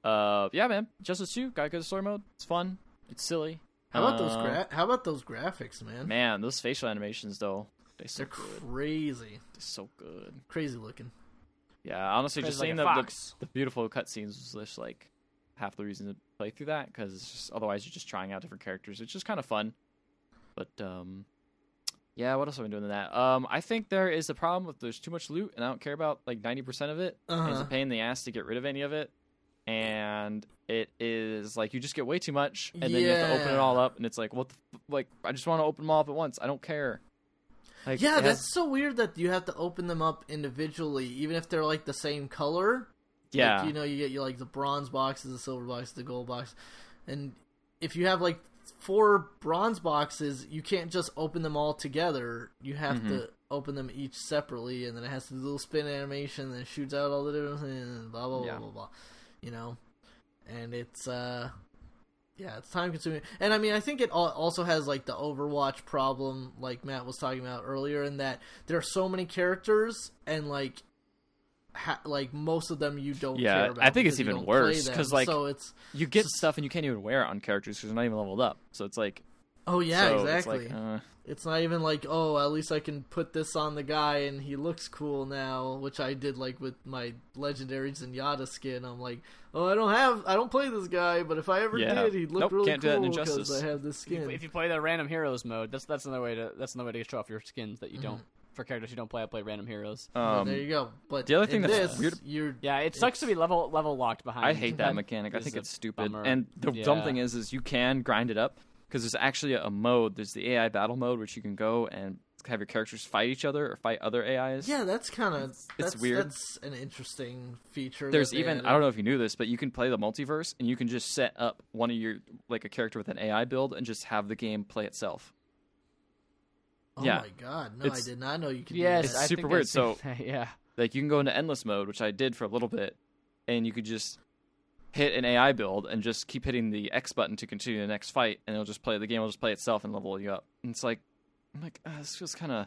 Uh, yeah, man. Justice 2 got good story mode. It's fun. It's silly. How about those Uh, gra- How about those graphics, man? Man, those facial animations though, they're so They're good. crazy, They're so good. crazy looking. Yeah, honestly, Crazy just like seeing the, the the beautiful cutscenes was just like half the reason to play through that because otherwise you're just trying out different characters. It's just kind of fun. But um, yeah, what else have I been doing in that? Um, I think there is a problem with there's too much loot, and I don't care about like ninety percent of it. And It's a Uh-huh. pain in the ass to get rid of any of it, and it is like you just get way too much, and then you have to open it all up, and it's like what the f- like I just want to open them all up at once. I don't care. Like, Yeah, has- that's so weird that you have to open them up individually, even if they're like the same color. Yeah. Like, you know, you get you like the bronze boxes, the silver box, the gold box, and if you have like four bronze boxes, you can't just open them all together. You have Mm-hmm. to open them each separately, and then it has to do a little spin animation, and it shoots out all the different things, and blah blah blah Yeah. blah blah. You know, and it's uh. Yeah, it's time consuming. And I mean, I think it also has like the Overwatch problem, like Matt was talking about earlier, in that there are so many characters and like, ha- like most of them you don't Yeah, care about. I think it's even worse, because like, so it's you get stuff and you can't even wear it on characters because they're not even leveled up. So it's like oh yeah, so exactly. It's, like, uh, It's not even like, oh, at least I can put this on the guy and he looks cool now, which I did like with my legendary Zenyatta skin. I'm like, oh, I don't have, I don't play this guy, but if I ever Yeah. did, he'd look Nope, really can't do that in cool because I have this If you- skin. If you play the random heroes mode, that's that's another way to that's another way to show off your skins that you Mm-hmm. don't for characters you don't play. I play random heroes. But um, there you go. But the other thing in that's this, weird- you're Yeah, it sucks to be level level locked behind. I hate that That mechanic. I think it's stupid. bummer. And the dumb thing is, is you can grind it up because there's actually a, a mode. There's the AI battle mode, which you can go and have your characters fight each other or fight other AIs. yeah, that's kind of that's weird. That's an interesting feature. There's even added. I don't know if you knew this, but you can play the multiverse and you can just set up one of your like a character with an AI build and just have the game play itself. Oh yeah. my god, no, I did not know you could. Yes, do It's that. I super think weird, so- *laughs* that, yeah, Like you can go into endless mode, which I did for a little bit, and you could just hit an AI build and just keep hitting the X button to continue the next fight, and it'll just play the game. will just play itself and level you up. And it's like, I'm like, uh, this feels kind of,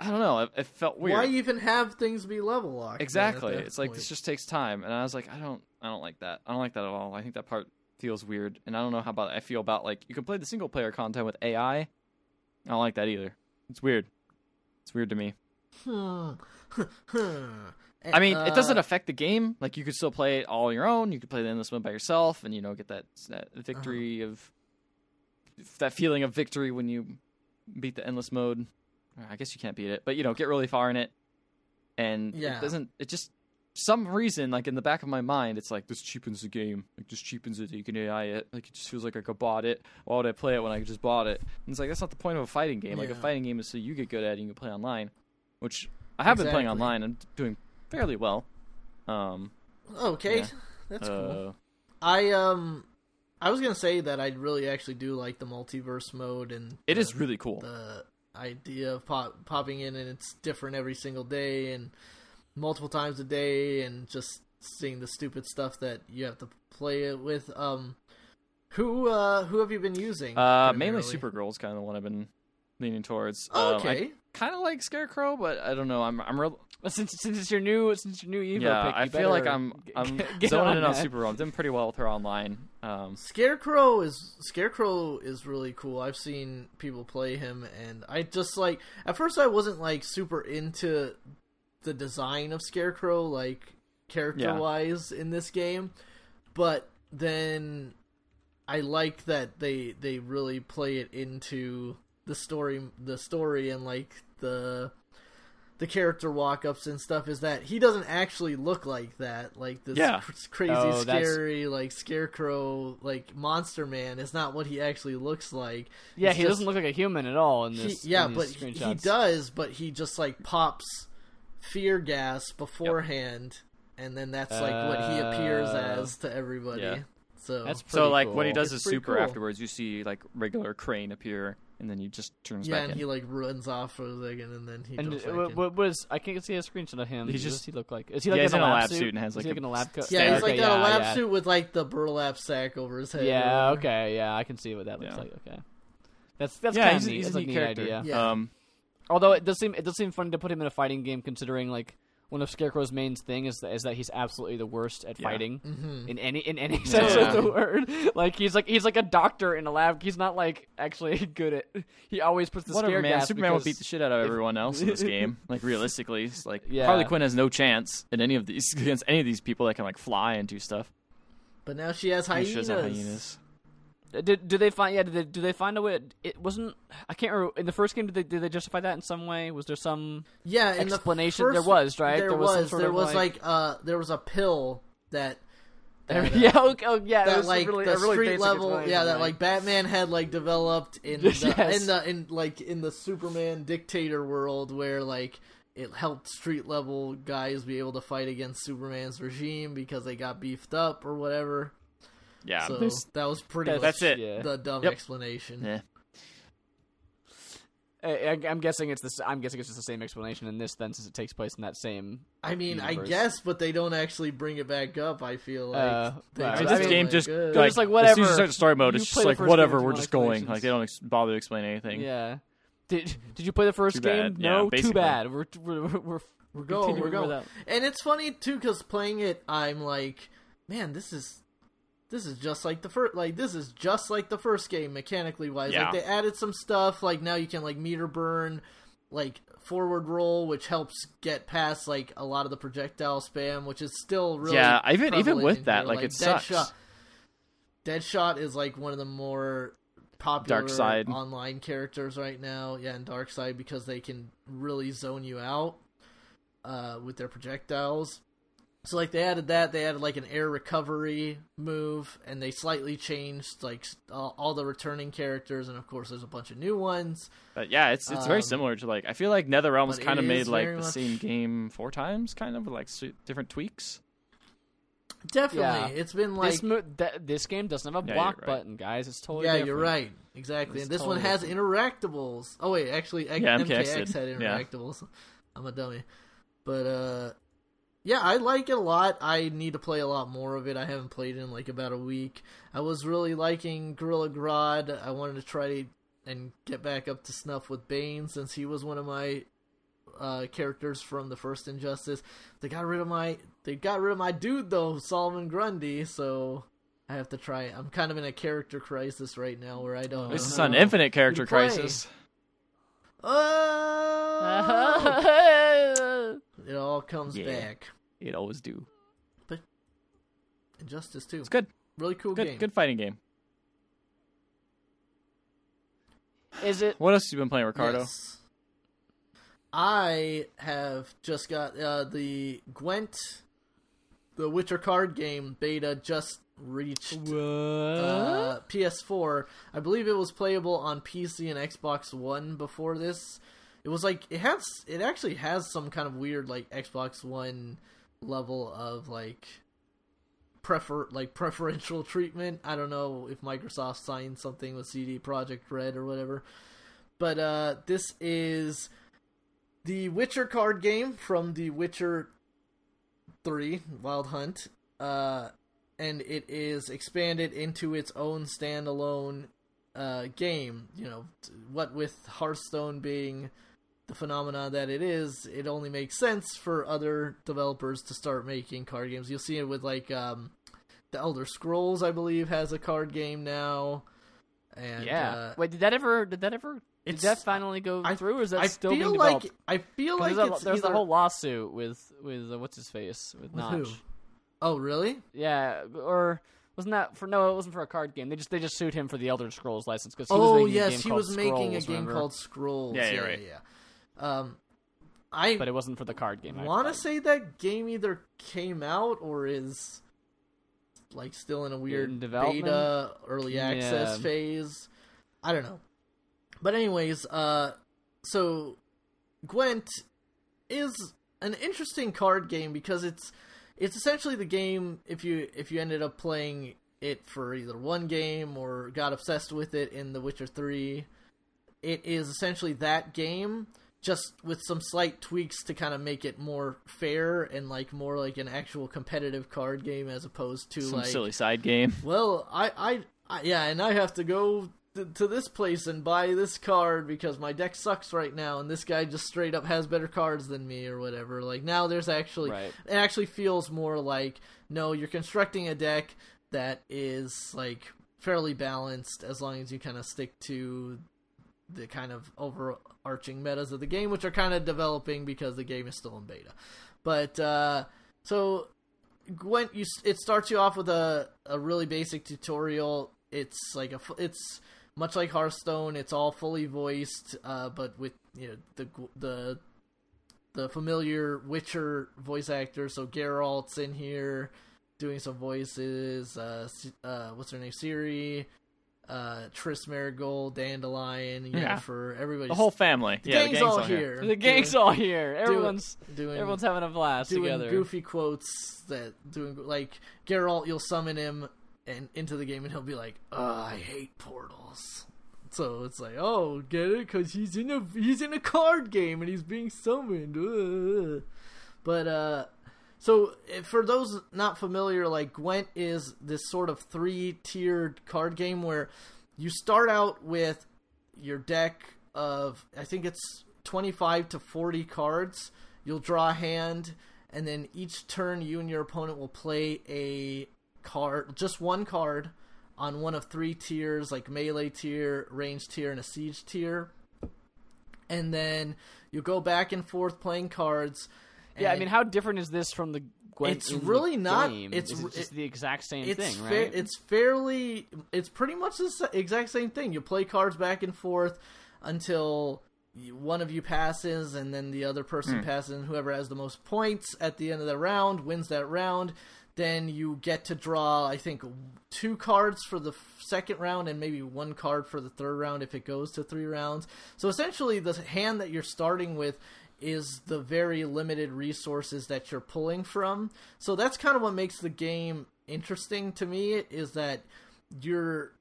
I don't know. It, it felt weird. Why even have things be level locked? exactly. that It's like this just takes time, and I was like, I don't, I don't like that. I don't like that at all. I think that part feels weird, and I don't know how about I feel about like you can play the single player content with AI. I don't like that either. It's weird. It's weird to me. I mean, it doesn't Uh, affect the game. Like you could still play it all on your own. You could play the endless mode by yourself, and you know get that that victory Uh-huh. of that feeling of victory when you beat the endless mode. I guess you can't beat it, but you know get really far in it, and Yeah. it doesn't. It just some reason like in the back of my mind, it's like this cheapens the game. Like this cheapens it. You can AI it. Like it just feels like I could bought it. Why would I play it when I just bought it? And it's like that's not the point of a fighting game. Like a fighting game is so you get good at it and you can play online, which I have been playing Exactly. online and doing fairly well. Um, Okay, Yeah. that's cool. uh, I um, I was gonna say that I really actually do like the multiverse mode and it the, is really cool. the idea of pop, popping in and it's different every single day and multiple times a day and just seeing the stupid stuff that you have to play it with. Um, who uh who have you been using? Uh, mainly primarily? Supergirl's kind of the one I've been leaning towards. Um, Okay. I kind of like Scarecrow, but I don't know. I'm I'm real. *laughs* Since since it's your new since your new Evo Yeah, pick, I feel like I'm I'm get- get zoning in on. Supergirl. I'm doing pretty well with her online. Um, Scarecrow is Scarecrow is really cool. I've seen people play him, and I just like at first I wasn't like super into the design of Scarecrow, like character wise in this game, but then I like that they they really play it into the story the story and like the the character walk ups and stuff is that he doesn't actually look like that. Like this Yeah. cr- crazy, Oh, that's- scary, like scarecrow, like monster man is not what he actually looks like. Yeah, It's he just- doesn't look like a human at all in He, this. yeah, in but he, he does, but he just like pops fear gas beforehand, and then that's like what he appears Uh, as to everybody. yeah. So That's so pretty like when he does It's his super cool. afterwards, you see like regular Crane appear, and then he just turns yeah, back and in. he like runs off for a second, and then he And goes back what, in. what was I can't see a screenshot of him. He's What just- does he look like? Is he Yeah, like he's in a lab, suit and has, like, he a like in a lab coat? Yeah, he's like okay, got a lab yeah. suit with like the burlap sack over his head. Yeah, okay, yeah, I can see what that looks like. Okay, that's that's yeah, kind he's, of neat. he's That's a a neat neat character. idea. Yeah. Um, Although it does seem it does seem funny to put him in a fighting game, considering like one of Scarecrow's main thing is that, is that he's absolutely the worst at Yeah. fighting hmm in any in any sense Yeah. of the word. Like he's like he's like a doctor in a lab. He's not like actually *laughs* good at. He always puts the whatever, scare man. gas. Superman will beat the shit out of everyone else in this *laughs* game. Like realistically, it's like Yeah. Harley Quinn has no chance in any of these *laughs* against any of these people that can like fly and do stuff. But now she has He hyenas. shows have hyenas. Did do they find yeah? Did they, do they find a way? It wasn't. I can't remember. In the first game, did they did they justify that in some way? Was there some Yeah, explanation? The there was right. There, some was. there was like, uh, there was a pill that. *laughs* that, uh, yeah, okay, oh, yeah. that was like really, the a really street level, yeah, that like Batman had like developed in *laughs* the Yes. in the in like in the Superman dictator world where like it helped street level guys be able to fight against Superman's regime because they got beefed up or whatever. Yeah, so there's- that was pretty That's- much that's it. Yeah. the dumb Yep. explanation. yeah. I, I- I'm guessing it's this. I'm guessing it's just the same explanation in this then, since it takes place in that same. I mean, I guess, but they don't actually bring it back up. I feel like Uh, They well, I mean, I this mean, game like, just uh, like, just like, As soon as you whatever. start the story mode, You it's just like whatever. We're just going. Like they don't ex- bother to explain anything. Yeah. Did Did you play the first game? bad. Yeah, No, too bad. We're we're we're, We're going, we're going. And it's funny too because playing it, I'm like, man, this is this is just like the first. Like this is just like the first game mechanically wise. Yeah. Like they added some stuff. Like now you can like meter burn, like forward roll, which helps get past like a lot of the projectile spam, which is still really Yeah, even- even with that, here. like, it sucks. Deadshot, Deadshot is like one of the more popular Darkseid. online characters right now. Yeah, and Darkseid because they can really zone you out uh, with their projectiles. So like they added that, they added like an air recovery move, and they slightly changed like s- all, all the returning characters, and of course there's a bunch of new ones. But yeah, it's it's very Um, similar to like I feel like NetherRealm has kind of made like the much- same game four times, kind of with like different tweaks. Definitely, Yeah. it's been like this mo- th- this game doesn't have a Yeah, block you're right. button, guys. It's totally yeah, different. you're right, exactly. It's and this totally one has different. interactables. Oh wait, actually, X- Yeah, MKX, MKX had did, yeah. interactables. I'm a dummy, but uh, yeah, I like it a lot. I need to play a lot more of it. I haven't played it in like about a week. I was really liking Gorilla Grodd. I wanted to try and get back up to snuff with Bane since he was one of my uh, characters from the first Injustice. They got rid of my they got rid of my dude though, Solomon Grundy. So I have to try it. I'm kind of in a character crisis right now where I don't. This know is an infinite character crisis. Oh! *laughs* it all comes Yeah. back. It always do. But Injustice 2. It's good. Really cool Good game. good fighting game. Is it? What else have you been playing, Ricardo? Yes. I have just got uh, the Gwent, the Witcher card game beta just reached uh, PS4. I believe it was playable on PC and Xbox One before this. It was like it has it actually has some kind of weird like Xbox One level of like prefer like preferential *laughs* treatment. I don't know if Microsoft signed something with CD Projekt Red or whatever. But uh this is the Witcher card game from The Witcher 3 Wild Hunt. Uh and it is expanded into its own standalone uh, game. You know, what with Hearthstone being the phenomena that it is, it only makes sense for other developers to start making card games. You'll see it with like um, the Elder Scrolls, I believe, has a card game now. And yeah. uh, Wait, did that ever? Did that ever? Did It's- that finally go I- through, or is that I still feel being like developed? I feel 'Cause like there's, a, it's there's either... the whole lawsuit with with uh, what's his face with With Notch. who? Oh, really? Yeah, or wasn't that for? No, it wasn't for a card game. They just they just sued him for the Elder Scrolls license because he was oh making a yes, game he called was making a Scrolls, game called Scrolls. Yeah, Yeah, yeah, right. yeah. Um, I but it wasn't for the card game. I want to say that game either came out or is like still in a weird In development? beta early access Yeah. phase. I don't know. But anyways, uh so Gwent is an interesting card game because it's it's essentially the game if you if you ended up playing it for either one game or got obsessed with it in The Witcher 3 it is essentially that game just with some slight tweaks to kind of make it more fair and like more like an actual competitive card game as opposed to Some like silly side game. *laughs* well I, I I yeah and I have to go th- to this place and buy this card because my deck sucks right now and this guy just straight up has better cards than me or whatever like now there's actually Right. it actually feels more like no you're constructing a deck that is like fairly balanced as long as you kind of stick to the kind of overarching metas of the game which are kind of developing because the game is still in beta but uh so Gwent, you it starts you off with a a really basic tutorial. It's like a it's much like Hearthstone. It's all fully voiced, uh, but with you know the the the familiar Witcher voice actor. So Geralt's in here doing some voices. Uh, uh, what's her name? Ciri, uh, Triss Merigold, Dandelion. Yeah, for everybody. The whole family. the yeah, gang's, the all, here. here. The gang's all here. Everyone's doing everyone's having a blast doing together. goofy quotes that doing like Geralt. You'll summon him and into the game, and he'll be like, oh, "I hate portals." So it's like, "Oh, get it? Because he's in a he's in a card game and he's being summoned." Ugh. But uh, so eh, for those not familiar, like Gwent is this sort of three tiered card game where you start out with your deck of I think it's 25 to 40 cards. You'll draw a hand and then each turn you and your opponent will play a card, just one card on one of three tiers like melee tier, range tier and a siege tier. And then you go back and forth playing cards. Yeah, I mean, how different is this from the Gwent? It's in the really not- game? it's Is it just it- the exact same it's thing, fa- right? it's fairly it's pretty much the exact same thing you play cards back and forth until one of you passes and then the other person hmm. passes and whoever has the most points at the end of the round wins that round then you get to draw i think two cards for the second round and maybe one card for the third round if it goes to three rounds so essentially the hand that you're starting with is the very limited resources that you're pulling from. So that's kind of what makes the game interesting to me is that you're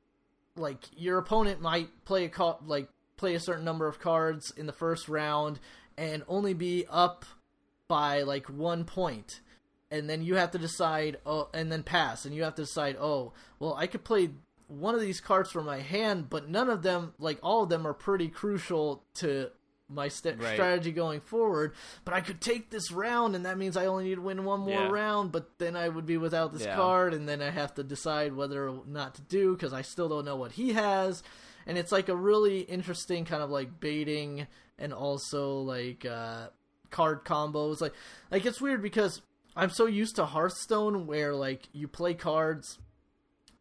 like your opponent might play a ca- like play a certain number of cards in the first round and only be up by like one point and then you have to decide oh and then pass and you have to decide oh well i could play one of these cards from my hand but none of them like all of them are pretty crucial to my st- Right. strategy going forward. But I could take this round, and that means I only need to win one more Yeah. round. But then I would be without this Yeah. card, and then I have to decide whether or not to do because I still don't know what he has. And it's like a really interesting kind of like baiting and also like uh, card combos. Like, like it's weird because I'm so used to Hearthstone where like you play cards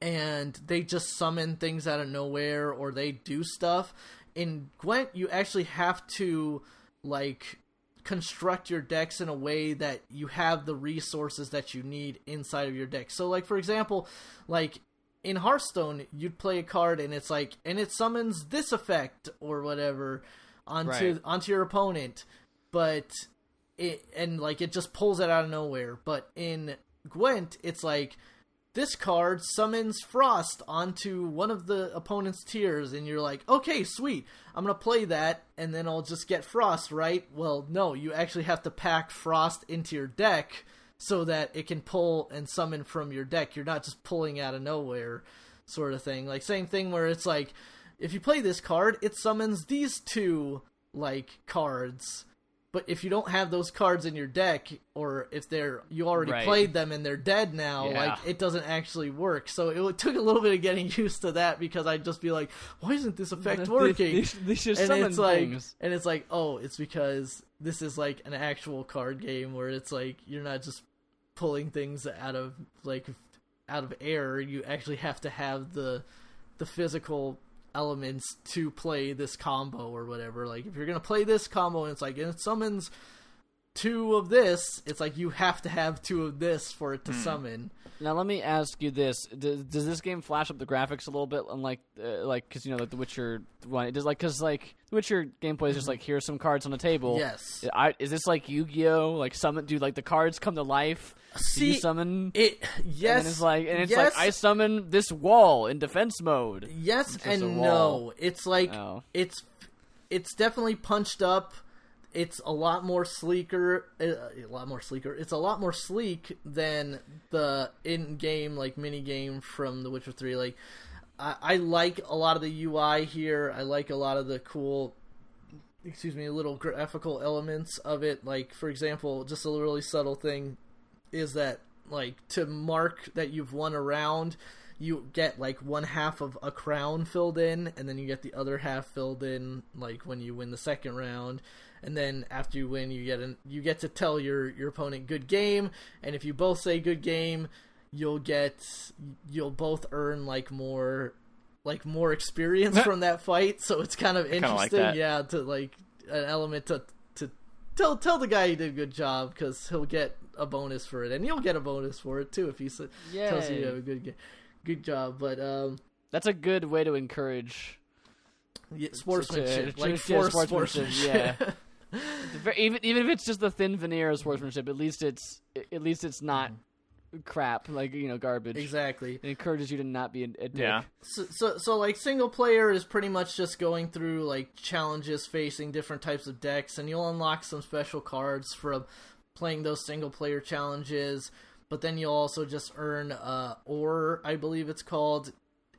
and they just summon things out of nowhere or they do stuff. In Gwent, you actually have to like construct your decks in a way that you have the resources that you need inside of your deck. So like for example, like in Hearthstone, you'd play a card and it's like and it summons this effect or whatever onto Right. onto your opponent, but it and like it just pulls it out of nowhere. But in Gwent, it's like this card summons Frost onto one of the opponent's tiers, and you're like, okay, sweet, I'm gonna play that, and then I'll just get Frost, right? Well, no, you actually have to pack Frost into your deck so that it can pull and summon from your deck. You're not just pulling out of nowhere, sort of thing. Like, same thing where it's like, if you play this card, it summons these two, like, cards. But if you don't have those cards in your deck, or if they're you already Right. played them and they're dead now, Yeah. like it doesn't actually work. So it took a little bit of getting *laughs* used to that because I'd just be like, "Why isn't this effect working?" this, they should and summon it's like, things. and it's like, oh, it's because this is like an actual card game where it's like you're not just pulling things out of like out of air. You actually have to have the the physical elements to play this combo or whatever. Like if you're gonna play this combo and it's like and it summons two of this, it's like you have to have two of this for it to hmm. summon. Now let me ask you this: Does, does this game flash up the graphics a little bit, unlike uh, like because you know like the Witcher one? It does like because like the Witcher gameplay is just like here's some cards on the table. Yes. I, is this like Yu-Gi-Oh? Like summon? Do like the cards come to life? Do you See, summon? It and yes, then it's like and it's yes, like I summon this wall in defense mode. yes and no. It's like Oh. it's it's definitely punched up. It's a lot more sleeker, uh, a lot more sleeker. It's a lot more sleek than the in-game like mini game from The Witcher Three. Like, I, I like a lot of the UI here. I like a lot of the cool, excuse me, little graphical elements of it. Like, for example, just a really subtle thing is that like to mark that you've won a round you get like one half of a crown filled in and then you get the other half filled in like when you win the second round and then after you win you get an you get to tell your your opponent good game and if you both say good game you'll get you'll both earn like more like more experience from that fight. So it's kind of kinda like interesting yeah to like an element to to tell tell the guy he did a good job because he'll get a bonus for it and you'll get a bonus for it too if he s- tells you you Yay. have a good ga- good job. But um That's a good way to encourage yeah, sportsmanship to- like yeah, forced sportsmanship, sportsmanship. the ver- *laughs* even even if it's just the thin veneer of sportsmanship. At least it's at least it's not crap like you know garbage. exactly It encourages you to not be a, a dick. Yeah. so, so so like single player is pretty much just going through like challenges facing different types of decks and you'll unlock some special cards from playing those single player challenges but then you'll also just earn uh ore i believe it's called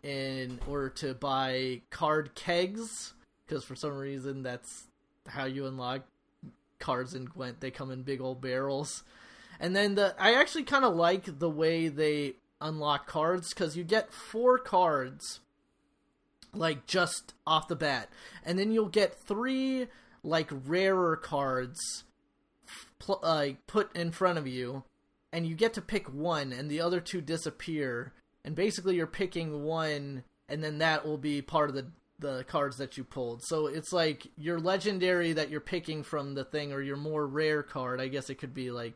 in order to buy card kegs because for some reason that's how you unlock cards in gwent they come in big old barrels. And then the I actually kind of like the way they unlock cards because you get four cards like just off the bat, and then you'll get three like rarer cards pl- like put in front of you, and you get to pick one, and the other two disappear, and basically you're picking one, and then that will be part of the the cards that you pulled. So it's like your legendary that you're picking from the thing, or your more rare card. I guess it could be like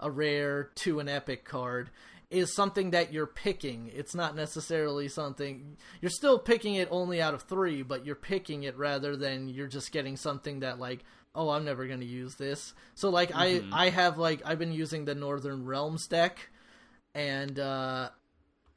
a rare to an epic card is something that you're picking. It's not necessarily something you're still picking it only out of 3, but you're picking it rather than you're just getting something that like oh, I'm never going to use this. So like I I have like I've been using the Northern Realms deck and uh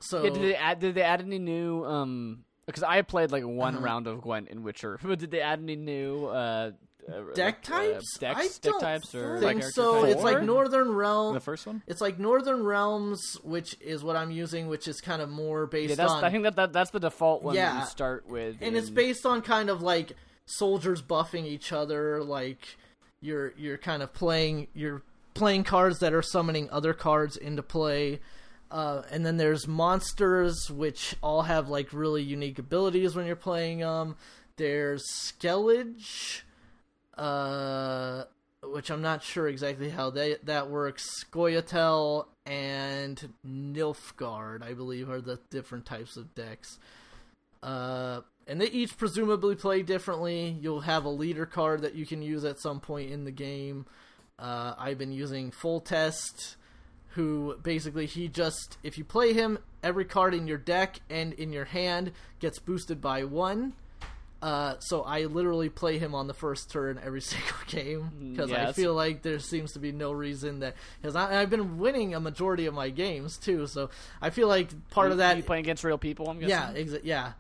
so Yeah, did they add? Did they add any new? Um, because I played like one Uh-huh. round of Gwent in Witcher, *laughs* but did they add any new uh, uh deck like, uh, types? decks, I deck don't types, or think character so. types? It's like Northern Realm. The first one? It's like Northern Realms, which is what I'm using, which is kind of more based Yeah, that's, on I think that, that that's the default one that Yeah. you start with, and it's based on kind of like soldiers buffing each other, like you're you're kind of playing you're playing cards that are summoning other cards into play. Uh, and then there's monsters, which all have like really unique abilities when you're playing them. There's Skellige, uh, which I'm not sure exactly how they, that works. Scoia'tael and Nilfgaard, I believe, are the different types of decks. Uh, and they each presumably play differently. You'll have a leader card that you can use at some point in the game. Uh, I've been using Foltest, who basically he just if you play him, every card in your deck and in your hand gets boosted by one. Uh, so I literally play him on the first turn every *laughs* single game because I feel like there seems to be no reason that because I've been winning a majority of my games too. So I feel like part of that you playing against real people. I'm guessing. yeah, exa- yeah.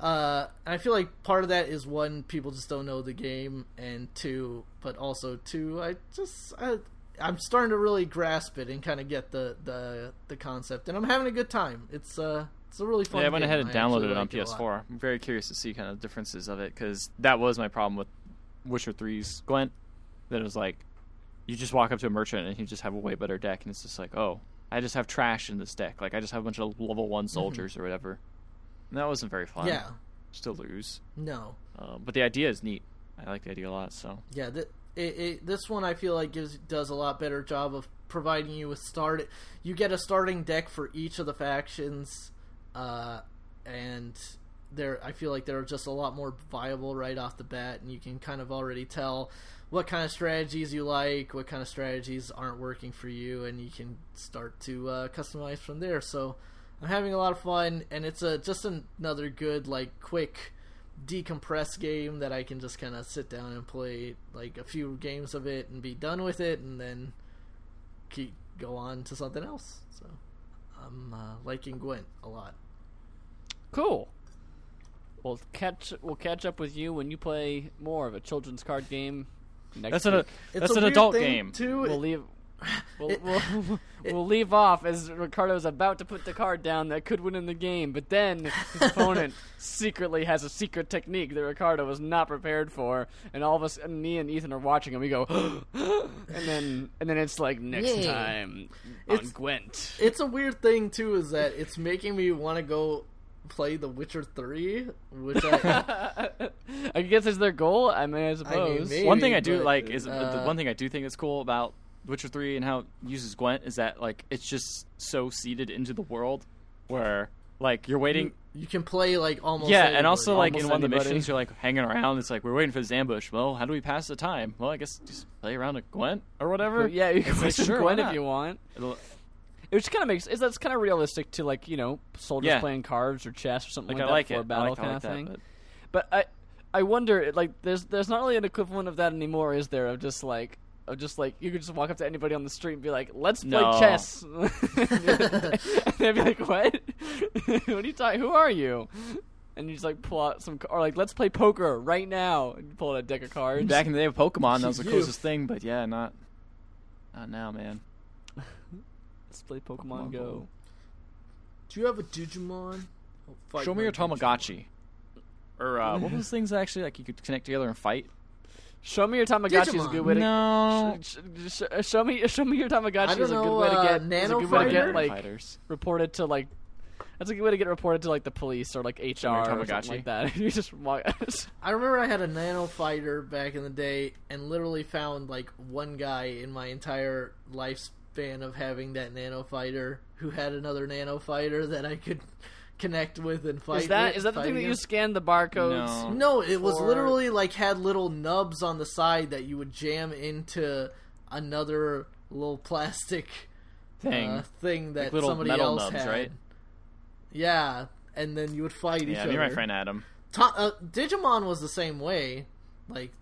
Uh, and I feel like part of that is one, people just don't know the game, and two, but also two, I just I, I'm starting to really grasp it and kind of get the, the the concept, and I'm having a good time. It's uh it's a really fun. Yeah, I went ahead and I downloaded it on like a lot. PS4. I'm very curious to see kind of differences of it because that was my problem with Witcher 3's Gwent. That it was like you just walk up to a merchant and you just have a way better deck, and it's just like, oh, I just have trash in this deck. Like I just have a bunch of level one soldiers or whatever. And that wasn't very fun. Mm-hmm. Yeah, still lose. no, Uh, but the idea is neat. I like the idea a lot. So yeah. Th- it, it, this one I feel like gives does a lot better job of providing you with start. You get a starting deck for each of the factions, uh, and there I feel like they're just a lot more viable right off the bat, and you can kind of already tell what kind of strategies you like, what kind of strategies aren't working for you, and you can start to uh, customize from there. So I'm having a lot of fun, and it's a just another good like quick decompress game that I can just kind of sit down and play like a few games of it and be done with it, and then keep go on to something else. So I'm uh, liking Gwent a lot. Cool. We'll catch we'll catch up with you when you play more of a children's card game. Next that's an week. It's that's an adult thing, game. too. We'll leave. We'll, It- we'll, *laughs* we'll leave off as Ricardo's about to put the card down that could win in the game, but then his *laughs* opponent secretly has a secret technique that Ricardo was not prepared for, and all of us, and me and Ethan are watching, and we go, *gasps* and then and then it's like next Yeah. time on It's- Gwent. It's a weird thing too, is that it's making me want to go play The Witcher Three, which I *laughs* I guess is their goal. I mean, I suppose. maybe. one thing I do but, like is the uh, one thing I do think is cool about Witcher 3 and how it uses Gwent is that like it's just so seeded into the world where like you're waiting you, you can play like almost yeah, anybody. and also like Almost in one of the missions, you're like hanging around. It's like we're waiting for this ambush. Well, how do we pass the time? Well, I guess just play around a Gwent or whatever. But *laughs* yeah, you can play like, sure, Gwent if you want. It'll- Which kind of makes is that's kind of realistic to like you know soldiers Yeah. playing cards or chess or something like like, I like that it. for a battle like, kind I like of that, thing. but- But I I wonder like there's there's not really an equivalent of that anymore, is there? Of just like of just like you could just walk up to anybody on the street and be like, "Let's play No. chess," *laughs* and they'd be like, "What? *laughs* what are you talking? Who are you?" And you just like pull out some, or like, "Let's play poker right now," and pull out a deck of cards. Back in the day of Pokemon, that was the *laughs* You. closest thing. But yeah, not not now, man. Let's play Pokemon, Pokemon Go. Go. Do you have a Digimon? I'll fight Show me my your Digimon. Tamagotchi. Or uh, what was things actually like you could connect together and fight? Show me your Tamagotchi is a good way to. No. Sh- sh- sh- show me, show me your Tamagotchi I is a good know, way to uh, get. is a Nano good way to get Fighter? like fighters. reported to like. That's a good way to get reported to like the police or like HR Show me your or something like that. *laughs* you just walk. *laughs* I remember I had a nano fighter back in the day and literally found like one guy in my entire lifespan of having that nano fighter who had another nano fighter that I could connect with and fight. is that with, is that the fight thing that you scanned the barcodes? No. No, it was literally like had little nubs on the side that you would jam into another little plastic Thing. uh, thing that Like somebody metal else nubs, had. right? Yeah, and then you would fight each yeah, other. me and my friend Adam. Ta- uh, Digimon was the same way. Like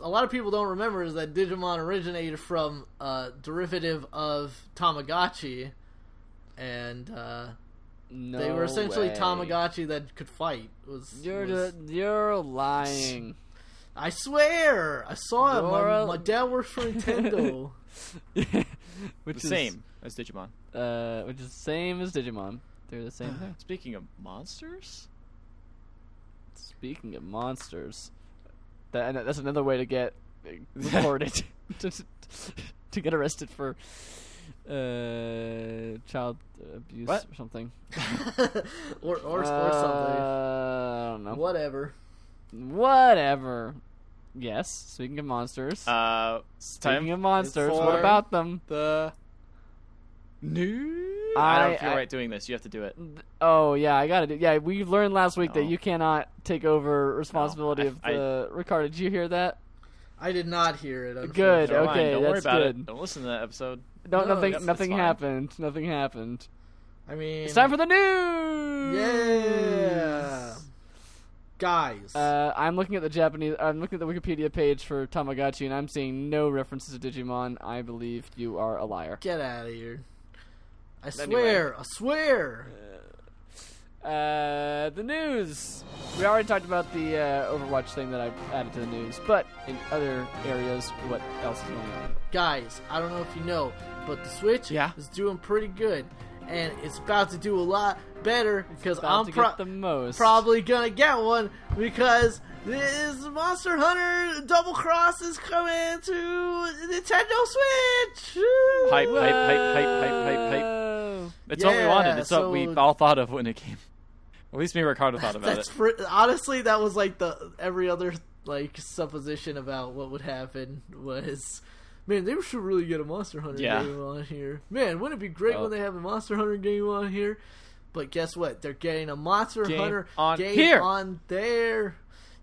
a lot of people don't remember is that Digimon originated from a derivative of Tamagotchi, and uh, No they were essentially way. Tamagotchi that could fight. Was, You're was- the, you're lying. *laughs* I swear, I saw it. You're My, a- my dad works for *laughs* Nintendo. *laughs* which the is same as Digimon. Uh, which is the same as Digimon. They're the same thing. *gasps* Speaking of monsters, Speaking of monsters, That, and that's another way to get reported to, to get arrested for uh, child abuse What? or something. *laughs* or or, or Uh, something. I don't know. Whatever. Whatever. Yes. Speaking of monsters. Uh, speaking of monsters, what about them? the news. I, I- don't feel I- right doing this. You have to do it. Oh yeah, I gotta do. Yeah, we learned last week that you cannot take over responsibility I- of the. Ricardo, did you hear that? I did not hear it. Good, unfortunately. Never mind, okay, don't worry that's about good. it. Don't listen to that episode. No, No, nothing. it's- nothing it's happened. Nothing happened. I mean, It's time for the news. yeah, guys. Uh, I'm looking at the Japanese. I'm looking at the Wikipedia page for Tamagotchi, and I'm seeing no references to Digimon. I believe you are a liar. get out of here. I Anyway. swear. I swear. Uh, the news. We already talked about the uh, Overwatch thing that I added to the news, but in other areas, what else is going on? Guys, I don't know if you know, but the Switch Yeah. is doing pretty good, and it's about to do a lot better because I'm pro- the most. probably gonna get one because this Monster Hunter Double Cross is coming to Nintendo Switch. Hype, hype, hype, hype, hype, hype. It's what we wanted. It's what we all thought of when it came. *laughs* At least me and Ricardo thought about it. fr- honestly that was like the every other like supposition about what would happen was. Man, they should really get a Monster Hunter Yeah. game on here. Man, wouldn't it be great Well- when they have a Monster Hunter game on here? But guess what? They're getting a Monster Game Hunter on game here. on there.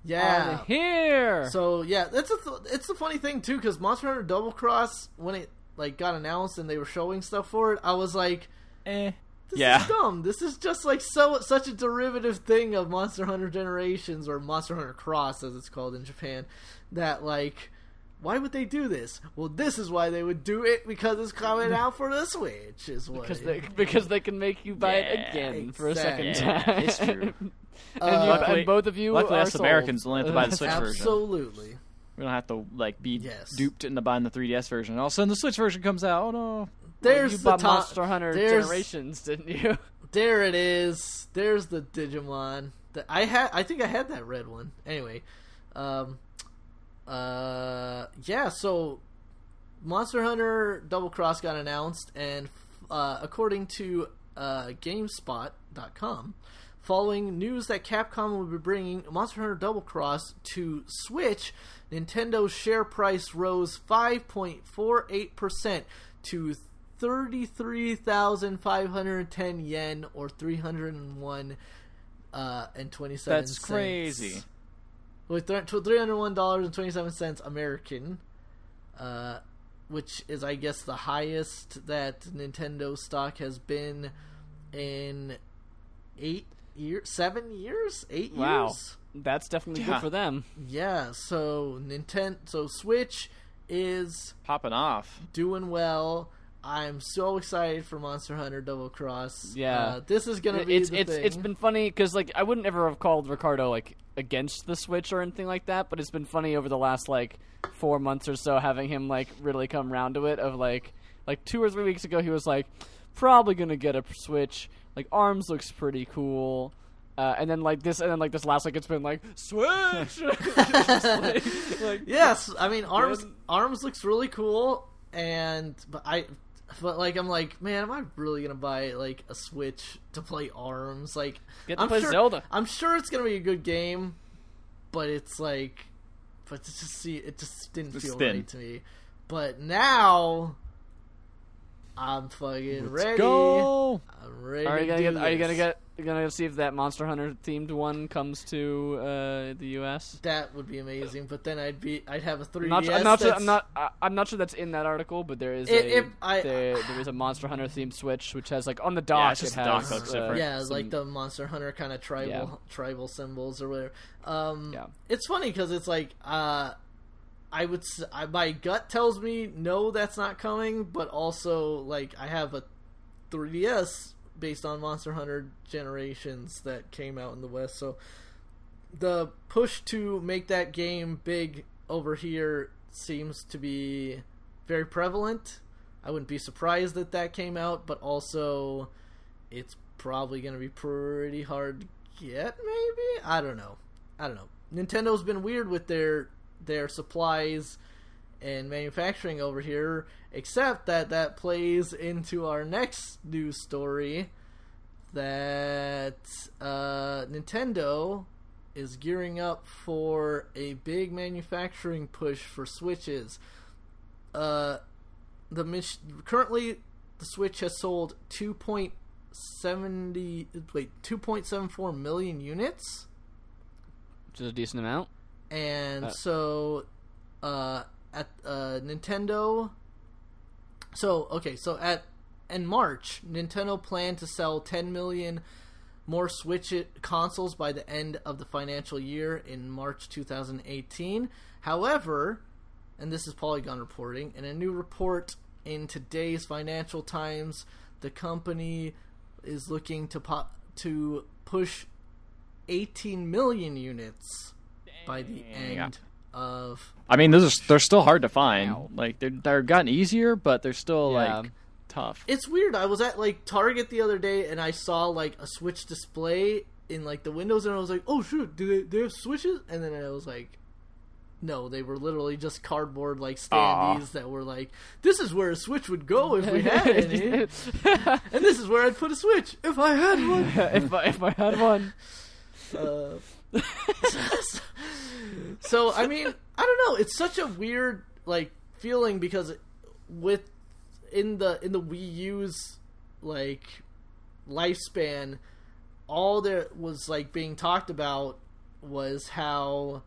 Yeah. On here. So yeah, that's a th- it's a funny thing too because Monster Hunter Double Cross when it like got announced and they were showing stuff for it, I was like, Eh. this Yeah. is dumb. This is just like so such a derivative thing of Monster Hunter Generations or Monster Hunter Cross as it's called in Japan. That like, why would they do this? Well, this is why they would do it because it's coming out for the Switch. Is what because they because they can make you buy it Yeah, again for a second exactly. time. Yeah, it's true. *laughs* and, Uh, you, Luckily- and both of you luckily are us sold. Americans only have to buy the *laughs* Switch version. absolutely. We don't have to like be Yes. duped into buying the 3DS version. All of a sudden, the Switch version comes out. Oh no! There's you the bought to- Monster Hunter Generations, didn't you? *laughs* There it is. There's the Digimon. The, I had. I think I had that red one. Anyway, um, uh, yeah. So, Monster Hunter Double Cross got announced, and uh, according to uh, GameSpot.com, following news that Capcom will be bringing Monster Hunter Double Cross to Switch, Nintendo's share price rose 5.48 percent to 33,510 yen or 301 uh, and 27 That's crazy. With $301.27 American, uh, which is, I guess, the highest that Nintendo stock has been in eight years, seven years, eight Wow. years. That's definitely Yeah. good for them. Yeah, so Nintendo, so Switch is Popping off. doing well. I'm so excited for Monster Hunter Double Cross. Yeah. uh, this is gonna be it's the it's thing. it's been funny because like I wouldn't ever have called Ricardo like against the Switch or anything like that, but it's been funny over the last like four months or so having him like really come round to it. Of like like two or three weeks ago, he was like probably gonna get a Switch. Like Arms looks pretty cool. Uh, and then like this, and then like this last week, it's been like Switch. *laughs* Like- like, *laughs* yes. I mean, Arms Arms looks really cool, and but I. But like I'm like, man, am I really gonna buy like a Switch to play Arms? Like, Get to I'm play sure, Zelda. I'm sure it's gonna be a good game, but it's like, but to just see it just didn't The feel spin. right to me. But now, I'm fucking Let's ready. go. I'm ready. Are you gonna do get? Are you gonna this. get? You gonna see if that Monster Hunter themed one comes to uh, the U.S. That would be amazing, but then I'd be I'd have a 3DS. I'm not, I'm not sure. that's- I'm not. I, I'm not sure that's in that article, but there is If- a if I- there, there is a Monster Hunter themed Switch, which has like on the Yeah, dock. it's just it the dock looks uh, different. Yeah, some- like the Monster Hunter kind of tribal Yeah. tribal symbols or whatever. Um, Yeah. it's funny because it's like uh, I would I my gut tells me no, that's not coming, but also like I have a 3DS based on Monster Hunter Generations that came out in the West, so the push to make that game big over here seems to be very prevalent. I wouldn't be surprised that that came out, but also it's probably going to be pretty hard to get, maybe? I don't know. I don't know. Nintendo's been weird with their their supplies and manufacturing over here. Except that that plays into our next news story that uh, Nintendo is gearing up for a big manufacturing push for Switches. Uh, the mis- currently the Switch has sold 2.70 wait 2.74 million units, which is a decent amount. And Uh. so uh, at uh, Nintendo. So okay, so at in March, Nintendo planned to sell 10 million more Switch it- consoles by the end of the financial year in March 2018. However, and this is Polygon reporting, in a new report in today's Financial Times, the company is looking to po- to push 18 million units by the end of I mean, those are they're still hard to find. Wow. Like they're they're gotten easier, but they're still Yeah. like tough. It's weird. I was at like Target the other day and I saw like a Switch display in like the windows and I was like, "Oh shoot, do they they have Switches?" And then I was like, "No, they were literally just cardboard like standees that were like, this is where a Switch would go if we had *laughs* any, and this is where I'd put a Switch if I had one." *laughs* if I if I had one, *laughs* Uh, *laughs* so I mean, I don't know. It's such a weird like feeling because with in the in the Wii U's like lifespan, all that was like being talked about was how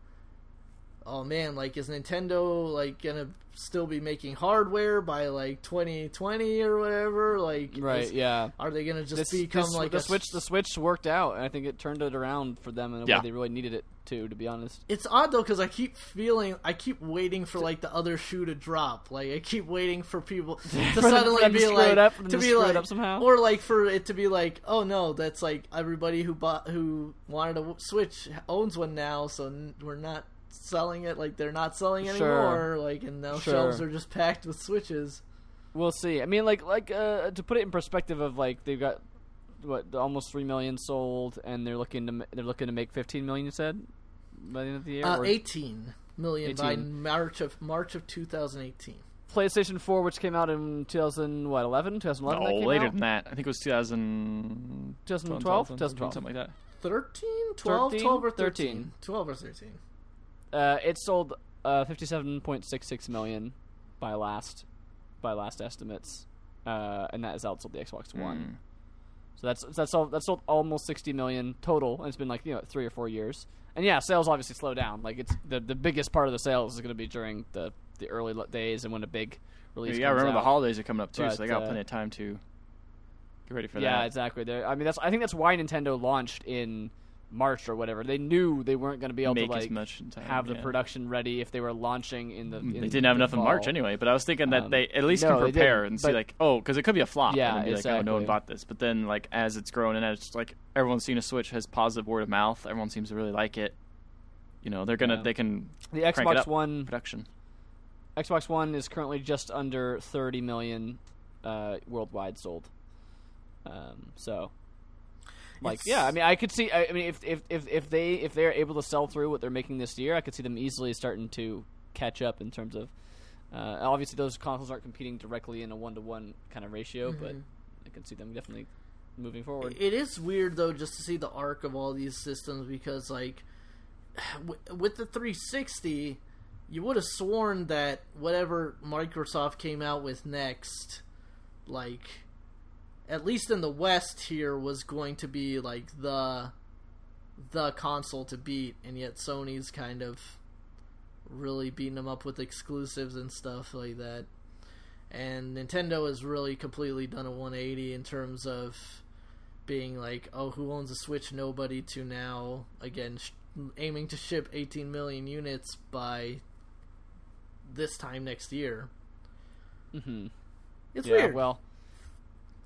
oh man, like is Nintendo like gonna still be making hardware by like 2020 or whatever? Like, right? is- yeah. Are they gonna just This, become this- like the a switch? The switch worked out, and I think it turned it around for them in a Yeah. way they really needed it to. To be honest, It's odd though because I keep feeling I keep waiting for like the other shoe to drop. Like I keep waiting for people *laughs* to for suddenly them be screw like up, to to be screw like up somehow. or like for it to be like oh no that's like everybody who bought who wanted a Switch owns one now so we're not selling it like they're not selling Sure. anymore like and now Sure. shelves are just packed with Switches. we'll see. I mean, like like uh, to put it in perspective of like they've got what almost three million sold, and they're looking to they're looking to make fifteen million. You said by the end of the year. Uh, Or 18 million by March of March of 2018. PlayStation Four, which came out in 2000 what 11, 2011. that No, came later out? than that. I think it was 2000, 2012? 2012, something like that. 13, 12, 13? 12 or 13? 13. 12 or 13. Uh, it sold uh, 57.66 million by last by last estimates, uh, and that has outsold the Xbox One. Mm. So that's that's sold, that's sold almost 60 million total, and it's been like you know three or four years. And yeah, sales obviously slow down. Like it's the the biggest part of the sales is going to be during the the early days and when a big release. Yeah, comes remember the holidays are coming up too, But, so they got uh, plenty of time to get ready for Yeah, that. Yeah, exactly. They're, I mean, that's I think that's why Nintendo launched in March or whatever. They knew they weren't going to be able Make to like time, have the yeah. production ready if they were launching in the. In They didn't have the enough in March anyway, but I was thinking that Um, they at least no, can prepare and see like, oh, because it could be a flop. Yeah, and be like, oh, no one bought this. But then like as it's grown and as like everyone's seen a Switch has positive word of mouth, everyone seems to really like it. You know, they're gonna Yeah. they can The Xbox. One production. Xbox One is currently just under 30 million uh, worldwide sold. Um, so, like, It's- yeah, I mean, I could see. I, I mean, if, if if if they if they're able to sell through what they're making this year, I could see them easily starting to catch up in terms of. Uh, obviously, those consoles aren't competing directly in a one to one kind of ratio, but Mhm. I can see them definitely moving forward. It is weird though just to see the arc of all these systems because like *sighs* w- with the 360 you would have sworn that whatever Microsoft came out with next like at least in the west here was going to be like the the console to beat and yet Sony's kind of really beating them up with exclusives and stuff like that and Nintendo has really completely done a 180 in terms of being like, oh, who owns a Switch? Nobody. To now, again, sh- aiming to ship 18 million units by this time next year. hmm It's Yeah, weird. well,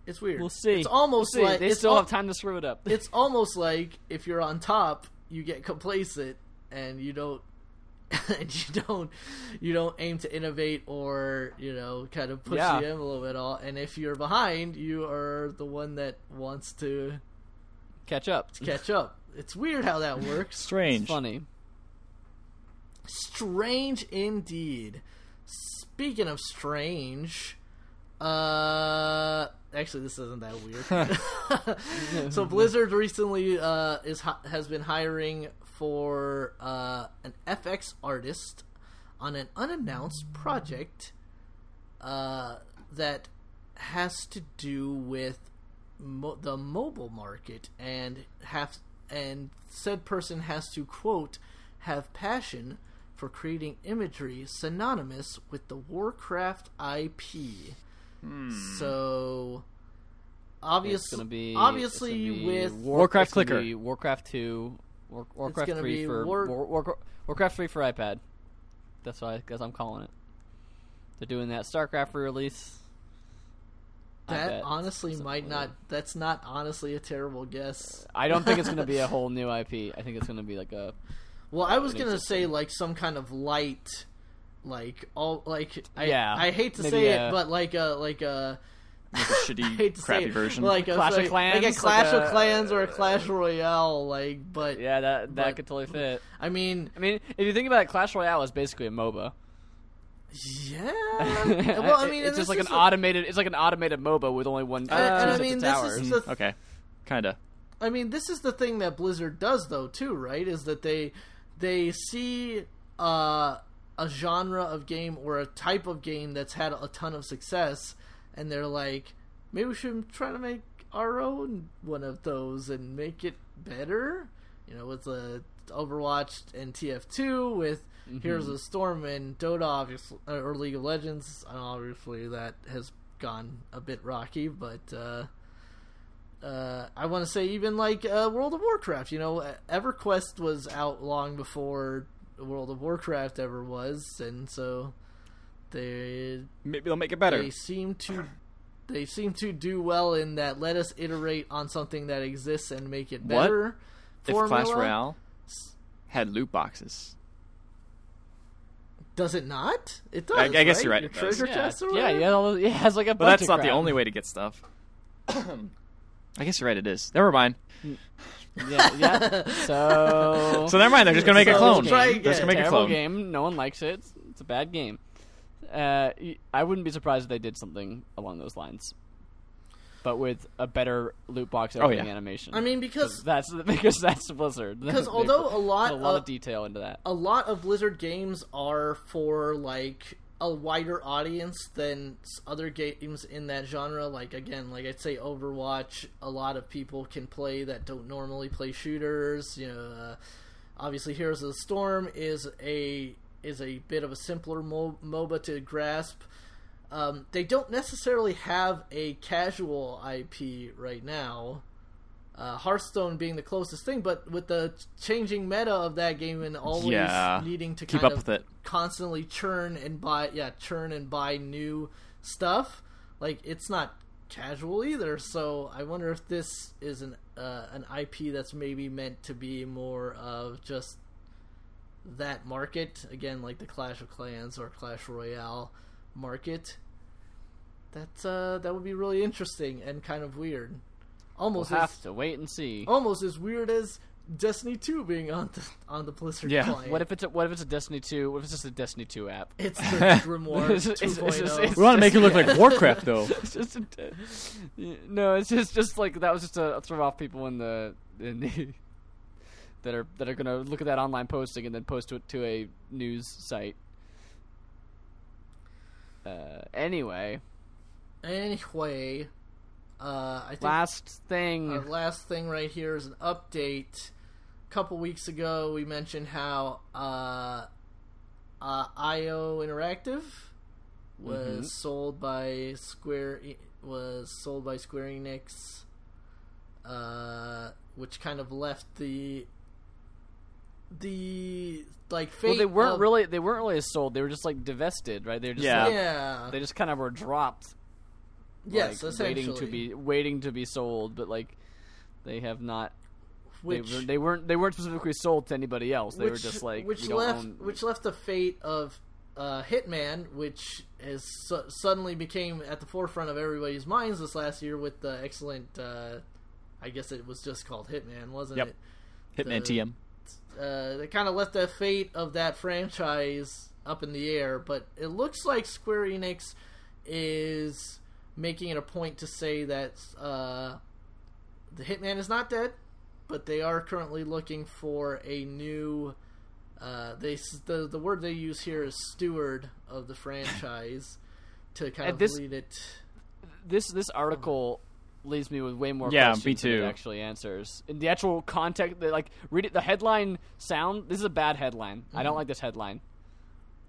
it's weird. we'll see. It's almost We'll see. like they it's still al- have time to screw it up. it's *laughs* almost like if you're on top, you get complacent and you don't. *laughs* and you don't, you don't aim to innovate or you know kind of push Yeah. the envelope at all. And if you're behind, you are the one that wants to Catch up. To catch up. It's weird how that works. Strange. It's funny. Strange indeed. Speaking of strange, uh, actually, this isn't that weird. *laughs* so *laughs* Blizzard recently uh, is has been hiring for uh, an FX artist on an unannounced project uh, that has to do with mo- the mobile market and have and said person has to quote have passion for creating imagery synonymous with the Warcraft IP. Hmm. So obvious, It's gonna be obviously it's gonna be with Warcraft it's gonna clicker. be Warcraft two, War, Warcraft gonna three for War- War, War, Warcraft three for iPad. That's why, because I'm calling it. They're doing that StarCraft re-release. That honestly might not. That's not honestly a terrible guess. I don't think it's gonna be a *laughs* whole new IP. I think it's gonna be like a Well, I was gonna say like some kind of light, like all like I, Yeah, I hate to say a- it, but like a *laughs* like a *laughs* Like a shitty, crappy version. like a Clash of Clans, like a like Clash a- of Clans or a Clash Royale, like. But yeah that that But- could totally fit. I mean, I mean, if you think about it, Clash Royale is basically a MOBA. yeah. *laughs* well, I mean, it's just like an a- automated. It's like an automated MOBA with only one. And I of mean, this is okay, kinda. I mean, this is the thing that Blizzard does, though, too, right? Is that they they see uh, a genre of game or a type of game that's had a ton of success, and they're like, maybe we should try to make our own one of those and make it better. You know, with the Overwatch and TF2, with Heroes of Storm and Dota, obviously, or League of Legends. And obviously, that has gone a bit rocky, but. Uh, uh, I want to say even like uh, World of Warcraft. You know, EverQuest was out long before World of Warcraft ever was, and so they Maybe they'll make it better. they seem to they seem to do well in that. Let us iterate on something that exists and make it better. What better. if formula. Clash Royale had loot boxes. Does it not? It does. I- I guess right? you're right, Your treasure yeah, chests or yeah, yeah, all those- it has like a. But bunch that's of not the only way to get stuff. *coughs* I guess you're right. It is. Never mind. Hmm. Yeah, yeah. *laughs* So. So never mind. They're just gonna make a So clone. try They're just gonna make a terrible clone. game. No one likes it. It's, it's a bad game. Uh, y- I wouldn't be surprised if they did something along those lines, but with a better loot box Oh, opening yeah. animation. I mean, because that's *laughs* because that's Blizzard. *laughs* Because although a lot a lot of- of detail into that. a lot of Blizzard games are for like a wider audience than other games in that genre. Like again, like I'd say Overwatch, a lot of people can play that don't normally play shooters. You know, uh, obviously Heroes of the Storm is a is a bit of a simpler mo- MOBA to grasp. Um, they don't necessarily have a casual IP right now uh, Hearthstone being the closest thing, but with the changing meta of that game and always Yeah. needing to Keep kind up of with it. constantly churn and buy, yeah, churn and buy new stuff, like it's not casual either. So I wonder if this is an uh, an IP that's maybe meant to be more of just that market again, like the Clash of Clans or Clash Royale market. That's uh, that would be really interesting and kind of weird. We'll Almost as, have to wait and see. almost as weird as Destiny 2 being on the on the Blizzard Yeah. client. What if it's a, what if it's a Destiny two? What if it's just a Destiny two app? it's the *laughs* Grimoire It's just- it's- it's just- 2.0? We want to make it look like Warcraft, though. *laughs* It's just a, no, it's just just like that was just to throw off people in the in the *laughs* that are that are gonna look at that online posting and then post it to a news site. Uh, anyway, Anyway, uh, I think last thing. our last thing right here is an update. A couple weeks ago, we mentioned how uh, uh, IO Interactive was Mhm. sold by Square E- was sold by Square Enix, uh, which kind of left the the like fate. well, they weren't of- really they weren't really sold. They were just like divested, right? They were just Yeah. like, yeah. they just kind of were dropped. Yes, like, waiting to be waiting to be sold, but like they have not. which, they, were, they weren't they weren't specifically sold to anybody else. They were just like which left own- which left the fate of uh, Hitman, which has su- suddenly became at the forefront of everybody's minds this last year with the excellent. Uh, I guess it was just called Hitman, wasn't Yep. it? Hitman The- TM. uh, they kind of left the fate of that franchise up in the air. But it looks like Square Enix is making it a point to say that uh, the Hitman is not dead, but they are currently looking for a new. Uh, they the the word they use here is steward of the franchise to kind And of this- lead it. this this article leaves me with way more Yeah, questions me than it actually answers. In the actual context, like read it, the headline sound. This is a bad headline. I Mm-hmm. don't like this headline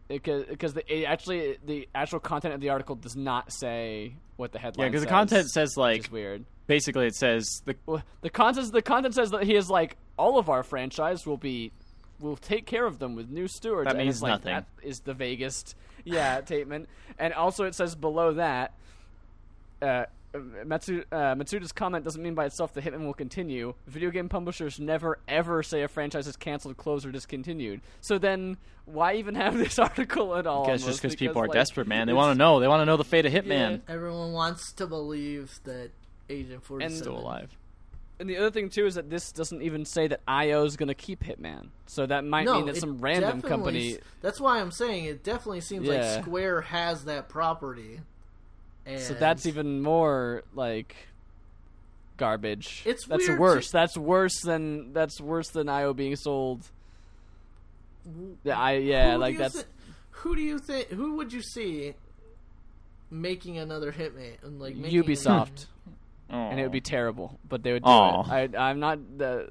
because because the it actually the actual content of the article does not say what the headline. Yeah, because the content says like is weird. basically it says the Well, the content the content says that he is like all of our franchise will be will take care of them with new stewards. That and means like, nothing. That is the vaguest yeah *laughs* statement. And also it says below that. Uh, Matsu, uh, Matsuda's comment doesn't mean by itself that Hitman will continue. Video game publishers never ever say a franchise is canceled, closed, or discontinued. So then, why even have this *laughs* article at all? I guess just because people are like, desperate, man. They want to know. They want to know the fate of Hitman. Everyone wants to believe that Agent Forty Seven Still alive. And the other thing too is that this doesn't even say that IO is going to keep Hitman. So that might no, mean that some random company. s- That's why I'm saying it definitely seems Yeah. like Square has that property. And So that's even more like garbage. It's that's weird worse. to- That's worse than that's worse than IO being sold. Yeah, I yeah, Who like you that's thi- who do you think? Who would you see making another Hitman? and, Like making Ubisoft, *laughs* Oh. and it would be terrible, but they would do Aw. it. I I'm not the.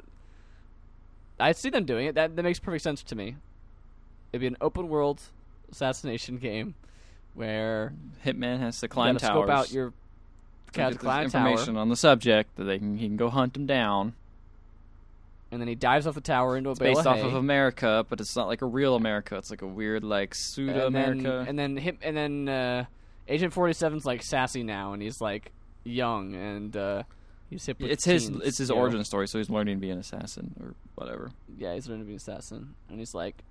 I see them doing it. That that makes perfect sense to me. It'd be an open world assassination game where Hitman has to climb gotta towers. scope out your get this climb a tower. information on the subject that they can he can go hunt him down. and then he dives off the tower into a It's based of off hay. of America, but it's not like a real America. It's like a weird like pseudo America. and then him, and then uh, Agent 47's like sassy now, and he's like young, and uh, he's hip with It's his teens, it's his you know? origin story, so he's learning to be an assassin or whatever. Yeah, he's learning to be an assassin, and he's like,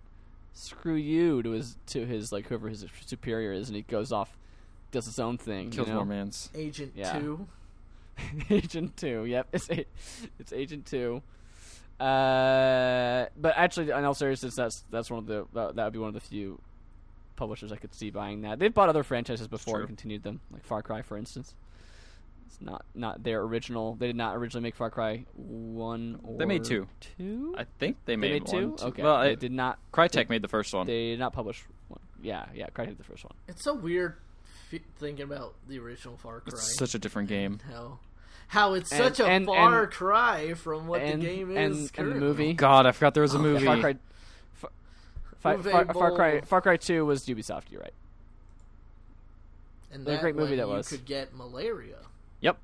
"Screw you" to his to his like whoever his superior is, and he goes off, does his own thing. Kills you know? more mans. Agent Yeah. Two. *laughs* Agent Two. Yep, it's a, it's Agent Two. Uh, but actually, in all seriousness, that's that's one of the that, that would be one of the few publishers I could see buying that. They've bought other franchises before and continued them, like Far Cry, for instance. It's not not their original. They did not originally make Far Cry one. Or They made two. Two. I think they they made, made two. one, two. Okay. Well, they I, did not. Crytek made the first one. They did not publish one. Yeah, yeah. Crytek did the first one. It's so weird f- thinking about the original Far Cry. It's such a different game. how how it's And- such a and- far and- cry from what and, the game is and, and the currently. movie. Oh God, I forgot there was a Oh, movie. Far Cry. Far, Far, Far, Far Cry. Boll. Far Cry Two was Ubisoft. You're right. And What a that great movie when that you was. could get malaria. Yep.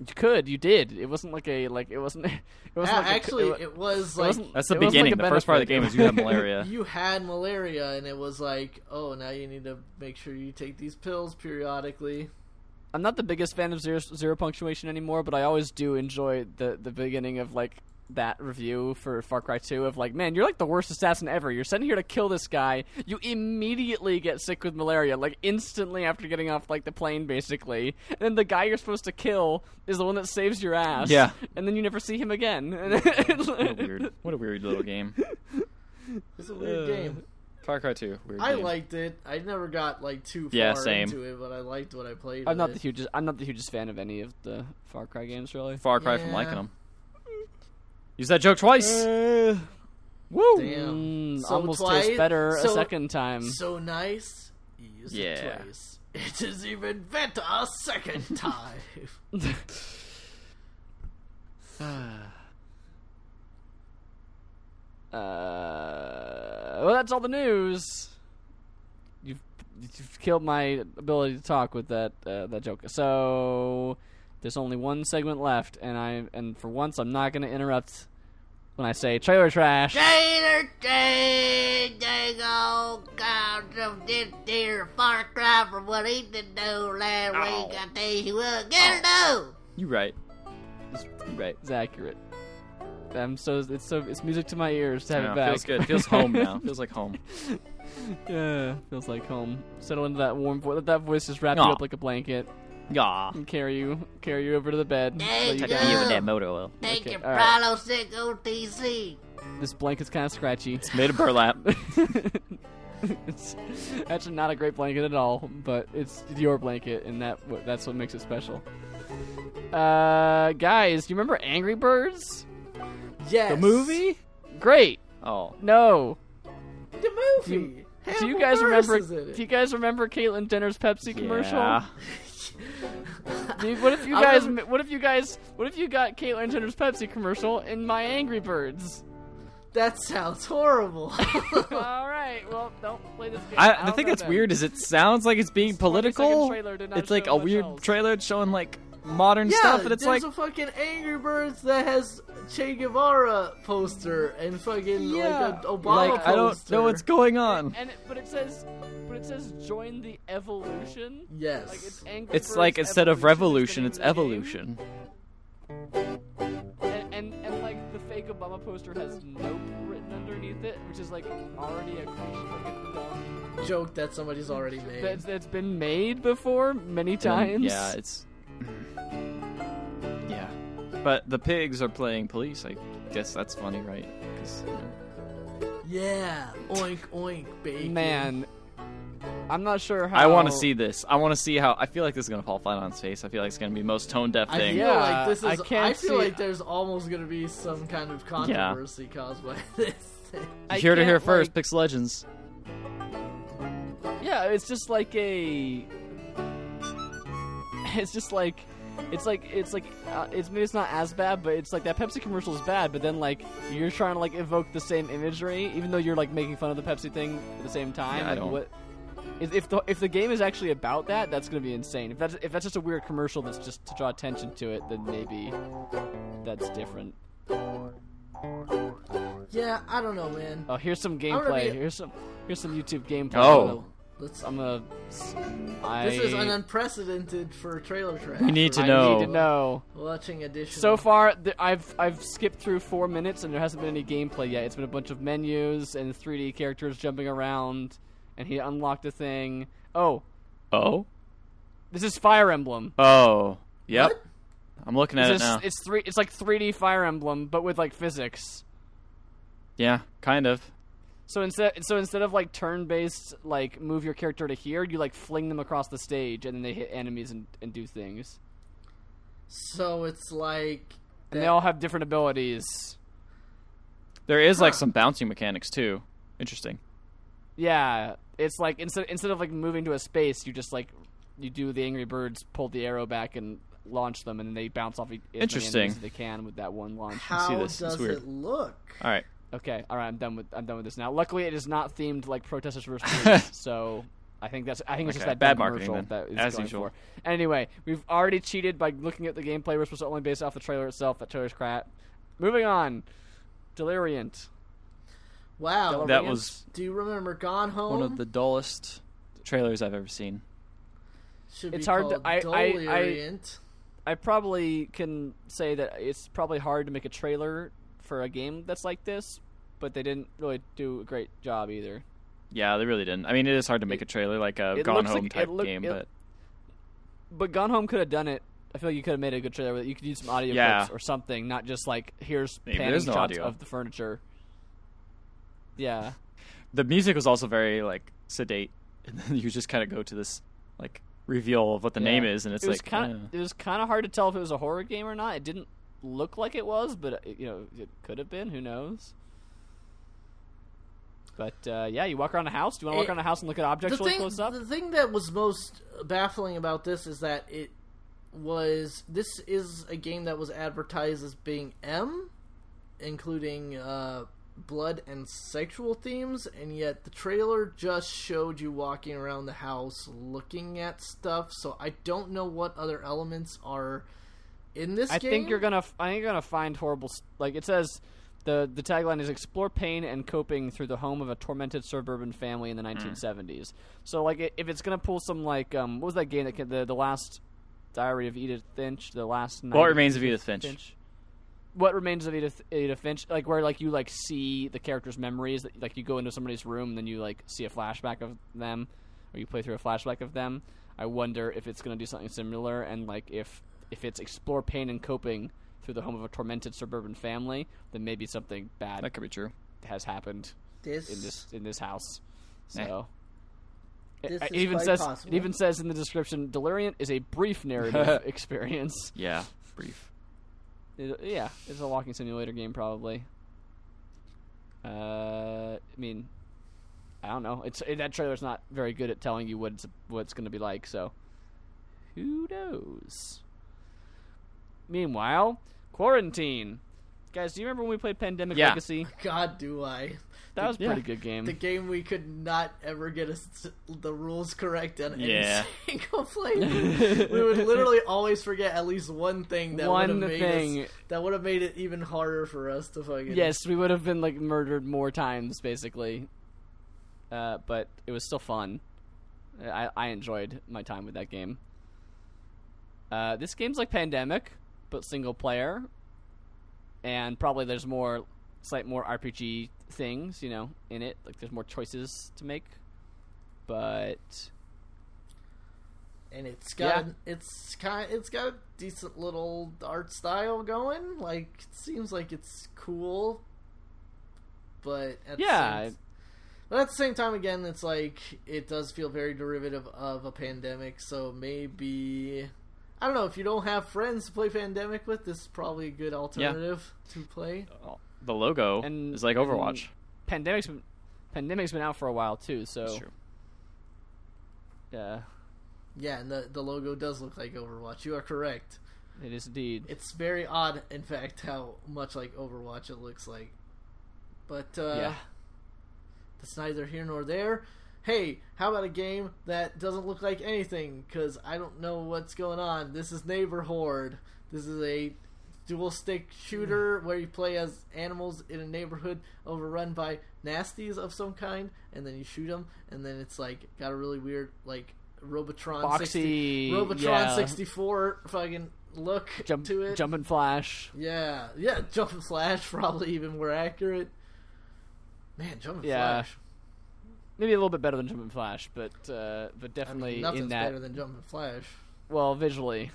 You could. You did. It wasn't like a like. It wasn't. *laughs* It wasn't A- like a- actually, it, it was like wasn't- That's the beginning. like a the first part of the game is you have malaria. *laughs* you had malaria, and it was like, oh, now you need to make sure you take these pills periodically. I'm not the biggest fan of zero zero punctuation anymore, but I always do enjoy the the beginning of like that review for Far Cry 2 of like, man, you're like the worst assassin ever. You're sent here to kill this guy. You immediately get sick with malaria, like instantly after getting off like the plane, basically. And then the guy you're supposed to kill is the one that saves your ass. Yeah. And then you never see him again. *laughs* What a weird, what a weird little game. *laughs* It's a weird Uh, game. Far Cry 2. Weird I game. liked it. I never got like too far Yeah, same. into it, but I liked what I played. I'm not it. the hugest. I'm not the hugest fan of any of the Far Cry games, really. Far Cry from liking them. Use that joke twice. Uh, woo! Damn. Mm, So almost twice- tastes better so- a second time. So nice. You use Yeah. it twice. It is even better a second *laughs* time. *sighs* Uh, well, that's all the news. You've you've killed my ability to talk with that uh, that joke. So there's only one segment left, and I and for once I'm not going to interrupt when I say trailer trash. Taylor Jane, they go, God, some did dear far cry from what he did do last Ow. week. I tell you what, get it done. You right. You right, it's accurate. I'm so it's so it's music to my ears to have Yeah, it back. feels good. Feels home now. *laughs* Feels like home. yeah, feels like home. Settle into that warm voice. Let that voice just wrap Aw. you up like a blanket. Aw. and carry you carry you over to the bed. There lay you you go. down. With that motor oil. Take Okay, your all right. Prolo 6 OTC. This blanket's kind of scratchy. It's made of burlap. *laughs* it's actually not a great blanket at all, but it's your blanket, and that that's what makes it special. Uh, guys, do you remember Angry Birds, Yes. the movie? Great. oh. No. The movie. Do you Hannibal guys Buress remember? is in it. Do you guys remember Caitlyn Jenner's Pepsi commercial? Yeah. *laughs* Dude, what if you I guys? remember- What if you guys? What if you got Caitlyn Jenner's Pepsi commercial in My Angry Birds? That sounds horrible. *laughs* *laughs* All right. Well, don't play this game. I, don't the thing that's then. weird is it sounds like it's being This 20 second political. trailer did not It's like a weird else. trailer showing like modern yeah, stuff, and it's there's like a fucking Angry Birds that has Che Guevara poster and fucking Yeah. like a Obama like poster. I don't know what's going on. And it, but it says, but it says join the evolution. Yes. Like it's Angry It's like instead of revolution, it's the name of the evolution. And, and and like the fake Obama poster has nope written underneath it, which is like already a creation like a dumb joke that somebody's already made. that's that's been made before many And then- times. Yeah, it's yeah. But the pigs are playing police. I guess that's funny, right? 'Cause, you know. yeah, oink oink, bacon. Man, I'm not sure how. I want to see this. I want to see how. I feel like this is gonna fall flat on its face. I feel like it's gonna be the most tone deaf thing. I thing. feel Yeah, like this is. I I, can't I feel see- like there's almost gonna be some kind of controversy caused by *laughs* this. I Here to hear can't, first, like- Pix Legends. Yeah, it's just like a. It's just like, it's like it's like uh, it's maybe it's not as bad, but it's like that Pepsi commercial is bad. But then like you're trying to like evoke the same imagery, even though you're like making fun of the Pepsi thing at the same time. Yeah, I don't- What, if, if the if the game is actually about that, that's gonna be insane. If that's if that's just a weird commercial that's just to draw attention to it, then maybe that's different. yeah, I don't know, man. Oh, here's some gameplay. be- Here's some here's some YouTube gameplay. Oh. Let's. I'm gonna. I, This is an unprecedented for trailer track. We need to I know. need to know. Watching additional. So far, th- I've I've skipped through four minutes and there hasn't been any gameplay yet. It's been a bunch of menus and 3D characters jumping around, and he unlocked a thing. Oh, Oh, this is Fire Emblem. oh, yep. What? I'm looking at This it is- now. It's three. It's like 3D Fire Emblem, but with like physics. Yeah, kind of. So instead, so instead of like turn-based, like move your character to here, you like fling them across the stage, and then they hit enemies and, and do things. So it's like. And they all have different abilities. There is like some bouncing mechanics too. Interesting. Yeah, it's like instead instead of like moving to a space, you just like you do the Angry Birds, pull the arrow back and launch them, and then they bounce off e- as Interesting. enemies as they can with that one launch. How see this. Does it look? All right. Okay, all right, I'm done with I'm done with this now. Luckily, it is not themed like Protesters versus *laughs* Police, so I think that's I think it's just that bad dumb marketing commercial then, that is as going usual. for. Anyway, we've already cheated by looking at the gameplay. We're supposed to only base off the trailer itself. That trailer's crap. Moving on, Deliriant. Wow. That was Do you remember Gone Home? one of the dullest trailers I've ever seen. Should It's be hard to- I- I- I- I probably can say that it's probably hard to make a trailer for a game that's like this, but they didn't really do a great job either. Yeah, they really didn't. I mean, it is hard to make It- a trailer like a Gone Home like- type look- game, it- but But Gone Home could have done it. I feel like you could have made a good trailer with it. You could use some audio Yeah. clips or something, not just like here's Maybe panning no shots audio. of the furniture. Yeah, the music was also very like sedate, *laughs* and then you just kind of go to this like reveal of what the Yeah. name is, and it's it was like kind eh. of it was kind of hard to tell if it was a horror game or not. It didn't look like it was, but it, you know it could have been. Who knows? But uh, yeah, you walk around the house. Do you want to walk around the house and look at objects really thing, close up? the thing that was most baffling about this is that it was this is a game that was advertised as being M, including uh, blood and sexual themes, and yet the trailer just showed you walking around the house looking at stuff. So I don't know what other elements are in this I game. think you're gonna. I think you're gonna find horrible. Like it says, the the tagline is "Explore pain and coping through the home of a tormented suburban family in the 1970s." So like, if it's gonna pull some like, um, what was that game that ca- the the last Diary of Edith Finch, the last. Night What Remains of Edith Finch. What remains of Edith, Edith Finch? Like where like you like see the character's memories. That, like you go into somebody's room and then you like see a flashback of them, or you play through a flashback of them. I wonder if it's going to do something similar, and like if if it's explore pain and coping through the home of a tormented suburban family, then maybe something bad That could be true. has happened This, in this in this house. So. It, This it is even quite says possible. it even says in the description, Deliriant is a brief narrative *laughs* experience. Yeah, brief. It, yeah, it's a walking simulator game probably. Uh, I mean, I don't know. It's it, that trailer's not very good at telling you what it's what it's going to be like. So, who knows? Meanwhile, quarantine. Guys, do you remember when we played Pandemic Yeah. Legacy? God, do I? That was a Yeah. pretty good game. The game we could not ever get us the rules correct on Yeah. any single *laughs* playthrough. *laughs* we would literally always forget at least one thing that would One have made us, that would have made it even harder for us to fucking. Yes, we would have been like murdered more times, basically. Uh, but it was still fun. I, I enjoyed my time with that game. Uh, this game's like Pandemic, but single player, and probably there's more, slight more RPG things, you know, in it. Like there's more choices to make. But and it's got it's kind it's got a decent little art style going. Like it seems like it's cool, but at Yeah, the same, but at the same time, again, it's like it does feel very derivative of a pandemic. So maybe I don't know if you don't have friends to play pandemic with, this is probably a good alternative to play. The logo And- is like Overwatch. Pandemic's been, Pandemic's been out for a while too, so That's true. yeah, Yeah, and the the logo does look like Overwatch. You are correct. it is indeed. It's very odd, in fact, how much like Overwatch it looks like. But uh, yeah. that's neither here nor there. Hey, how about a game that doesn't look like anything? Because I don't know what's going on. This is Neighbor Horde. This is a dual stick shooter mm. where you play as animals in a neighborhood overrun by nasties of some kind, and then you shoot them, and then it's like got a really weird like Robotron 60, Boxy, Robotron yeah. 64 fucking look Jump, to it. jump and flash. Yeah, yeah, *laughs* Jumping Flash probably even more accurate. Man, Jump and Yeah. Flash. Maybe a little bit better than Jumping Flash, but uh, but I definitely mean, nothing's in that. better than Jumping Flash. well, visually,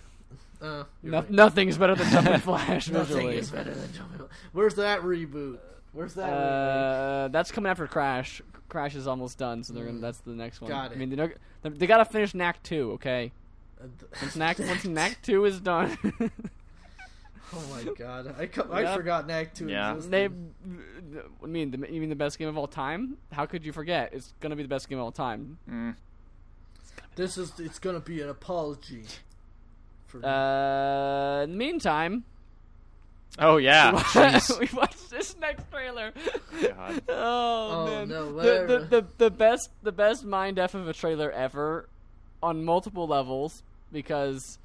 Uh, no, right. nothing's better than Jumping Flash Nothing is better than Jump *laughs* and Flash. Where's that reboot? Where's that Uh, that's coming after Crash. Crash is almost done, so they're gonna, Mm. that's the next one. Got it. I mean, they gotta finish Knack two, okay? Once Knack *laughs* once Knack two is done, *laughs* *laughs* oh my god, I co- I Yep. forgot Knack two Yeah. existed. they. I mean, the, you mean the best game of all time? How could you forget? It's gonna be the best game of all time. Mm. This is it's gonna be an apology. For Uh, in the meantime, Oh yeah. *laughs* We watched this next trailer. God. *laughs* Oh, Oh, man. no, the, the, the the best the best mind f of a trailer ever, on multiple levels because.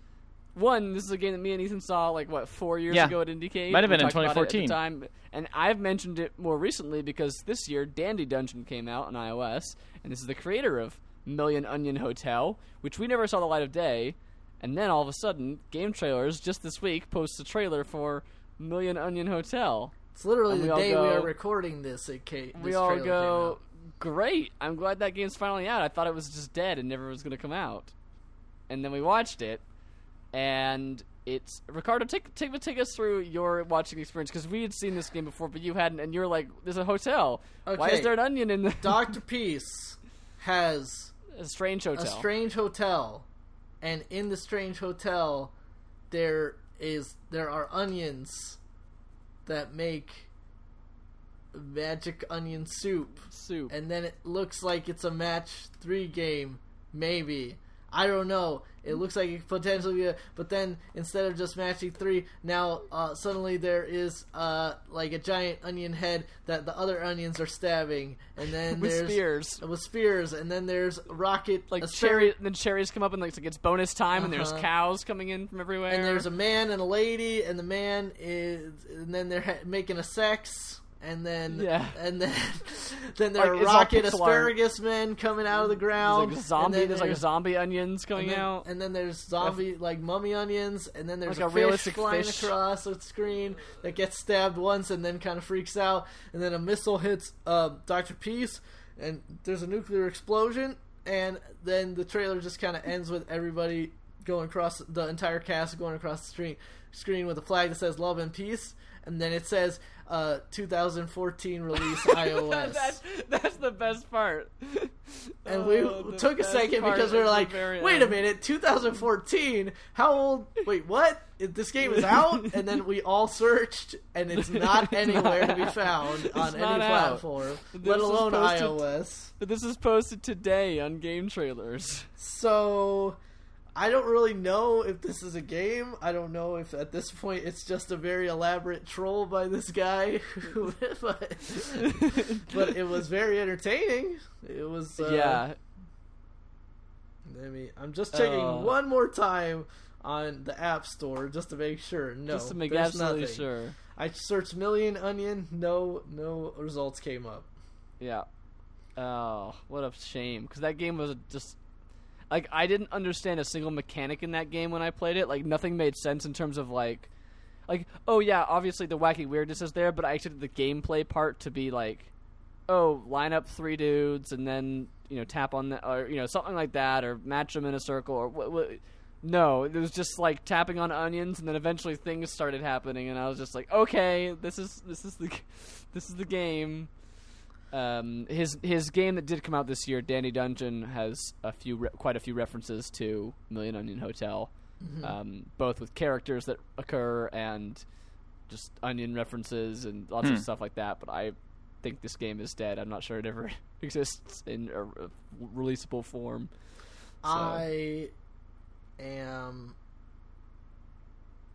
One, this is a game that me and Ethan saw like what four years Yeah. ago at IndieCade. Might have We been in talked about it at the 2014. time, and I've mentioned it more recently because this year Dandy Dungeon came out on iOS, and this is the creator of Million Onion Hotel, which we never saw the light of day. And then all of a sudden, Game Trailers just this week posts a trailer for Million Onion Hotel. it's literally the all day we are recording this. It ca- we all go, great! I'm glad that game's finally out. I thought it was just dead and never was going to come out. And then we watched it, and it's Ricardo. Take take take us through your watching experience because we had seen this game before, but you hadn't. And you're like, "There's a hotel. Why is there an onion in the *laughs* Doctor Peace has a strange hotel?" a strange hotel, and in the strange hotel, there is there are onions that make magic onion soup, soup. and then it looks like it's a match three game, maybe. I don't know. It looks like it could potentially be a, but then instead of just matching three, now uh, suddenly there is uh, like a giant onion head that the other onions are stabbing, and then with there's spears. with spears, and then there's rocket Like aspar- cherry, then cherries come up and like it's like it's bonus time, and there's Uh-huh. cows coming in from everywhere. and there's a man and a lady, and the man is, and then they're ha- making a sex, and then Yeah. and then *laughs* then there Like, are rocket pixel art. asparagus men coming out of the There's ground. like zombie. then There's like zombie onions coming then, out. and then there's zombie like mummy onions, and then there's Like a, a fish realistic flying fish. across the screen that gets stabbed once and then kind of freaks out, and then a missile hits uh, Doctor Peace, and there's a nuclear explosion, and then the trailer just kind of ends with everybody going across the entire cast going across the screen screen with a flag that says "Love and Peace," and then it says uh, 2014 release *laughs* iOS. that's that's the best part. and we Oh, took a second because we were like, wait a minute, 2014? How old? Wait, what? This game is *laughs* out? And then we all searched, and it's *laughs* not anywhere to be found on any platform, This let alone posted- iOS. But this is posted today on Game Trailers. So I don't really know if this is a game. I don't know if at this point it's just a very elaborate troll by this guy. *laughs* but, but it was very entertaining. It was uh, yeah, I mean, I'm just checking Uh. one more time on the App Store just to make sure. No, just to make absolutely nothing. sure. I searched Million Onion. No, no results came up. Yeah. Oh, what a shame! Because that game was just like I didn't understand a single mechanic in that game when I played it. Like nothing made sense in terms of like, like oh yeah, obviously the wacky weirdness is there, but I expected the gameplay part to be like, oh, line up three dudes and then you know tap on that or you know something like that or match them in a circle or what. no, it was just like tapping on onions, and then eventually things started happening, and I was just like, okay, this is this is the *laughs* this is the game. Um, his his game that did come out this year, Dandy Dungeon, has a few re- quite a few references to Million Onion Hotel, um, both with characters that occur and just onion references and lots Hmm. of stuff like that. But I think this game is dead. I'm not sure it ever *laughs* exists in a, a releasable form. So- I am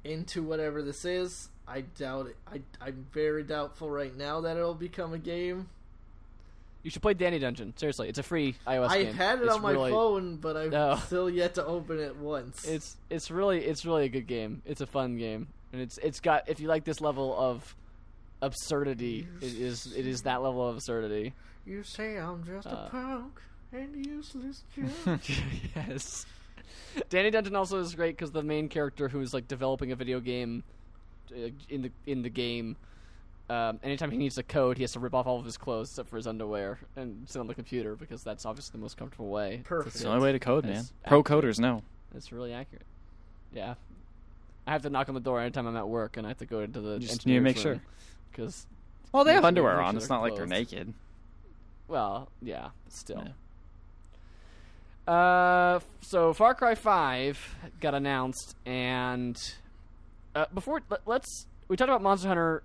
into whatever this is. I doubt it. I, I'm very doubtful right now that it'll become a game. You should play Dandy Dungeon. Seriously, it's a free iOS I've game. had it It's on my really- phone, but I've No. *laughs* still yet to open it once. It's it's really it's really a good game. It's a fun game, and it's it's got if you like this level of absurdity, it is it is that level of absurdity. you say I'm just Uh, a punk and useless *laughs* junk. yes. Dandy Dungeon also is great because the main character who is like developing a video game uh, in the in the game. Um, anytime he needs a code, he has to rip off all of his clothes except for his underwear and sit on the computer because that's obviously the most comfortable way. Perfect. It's the only way to code, man. That's Pro coders know. It's really accurate. Yeah. I have to knock on the door anytime I'm at work, and I have to go into the You just need to make sure. because Well, they have underwear make on. It's they're not like they're naked. well, yeah, still. Yeah. Uh, so Far Cry Five got announced, and uh, before let, let's we talked about Monster Hunter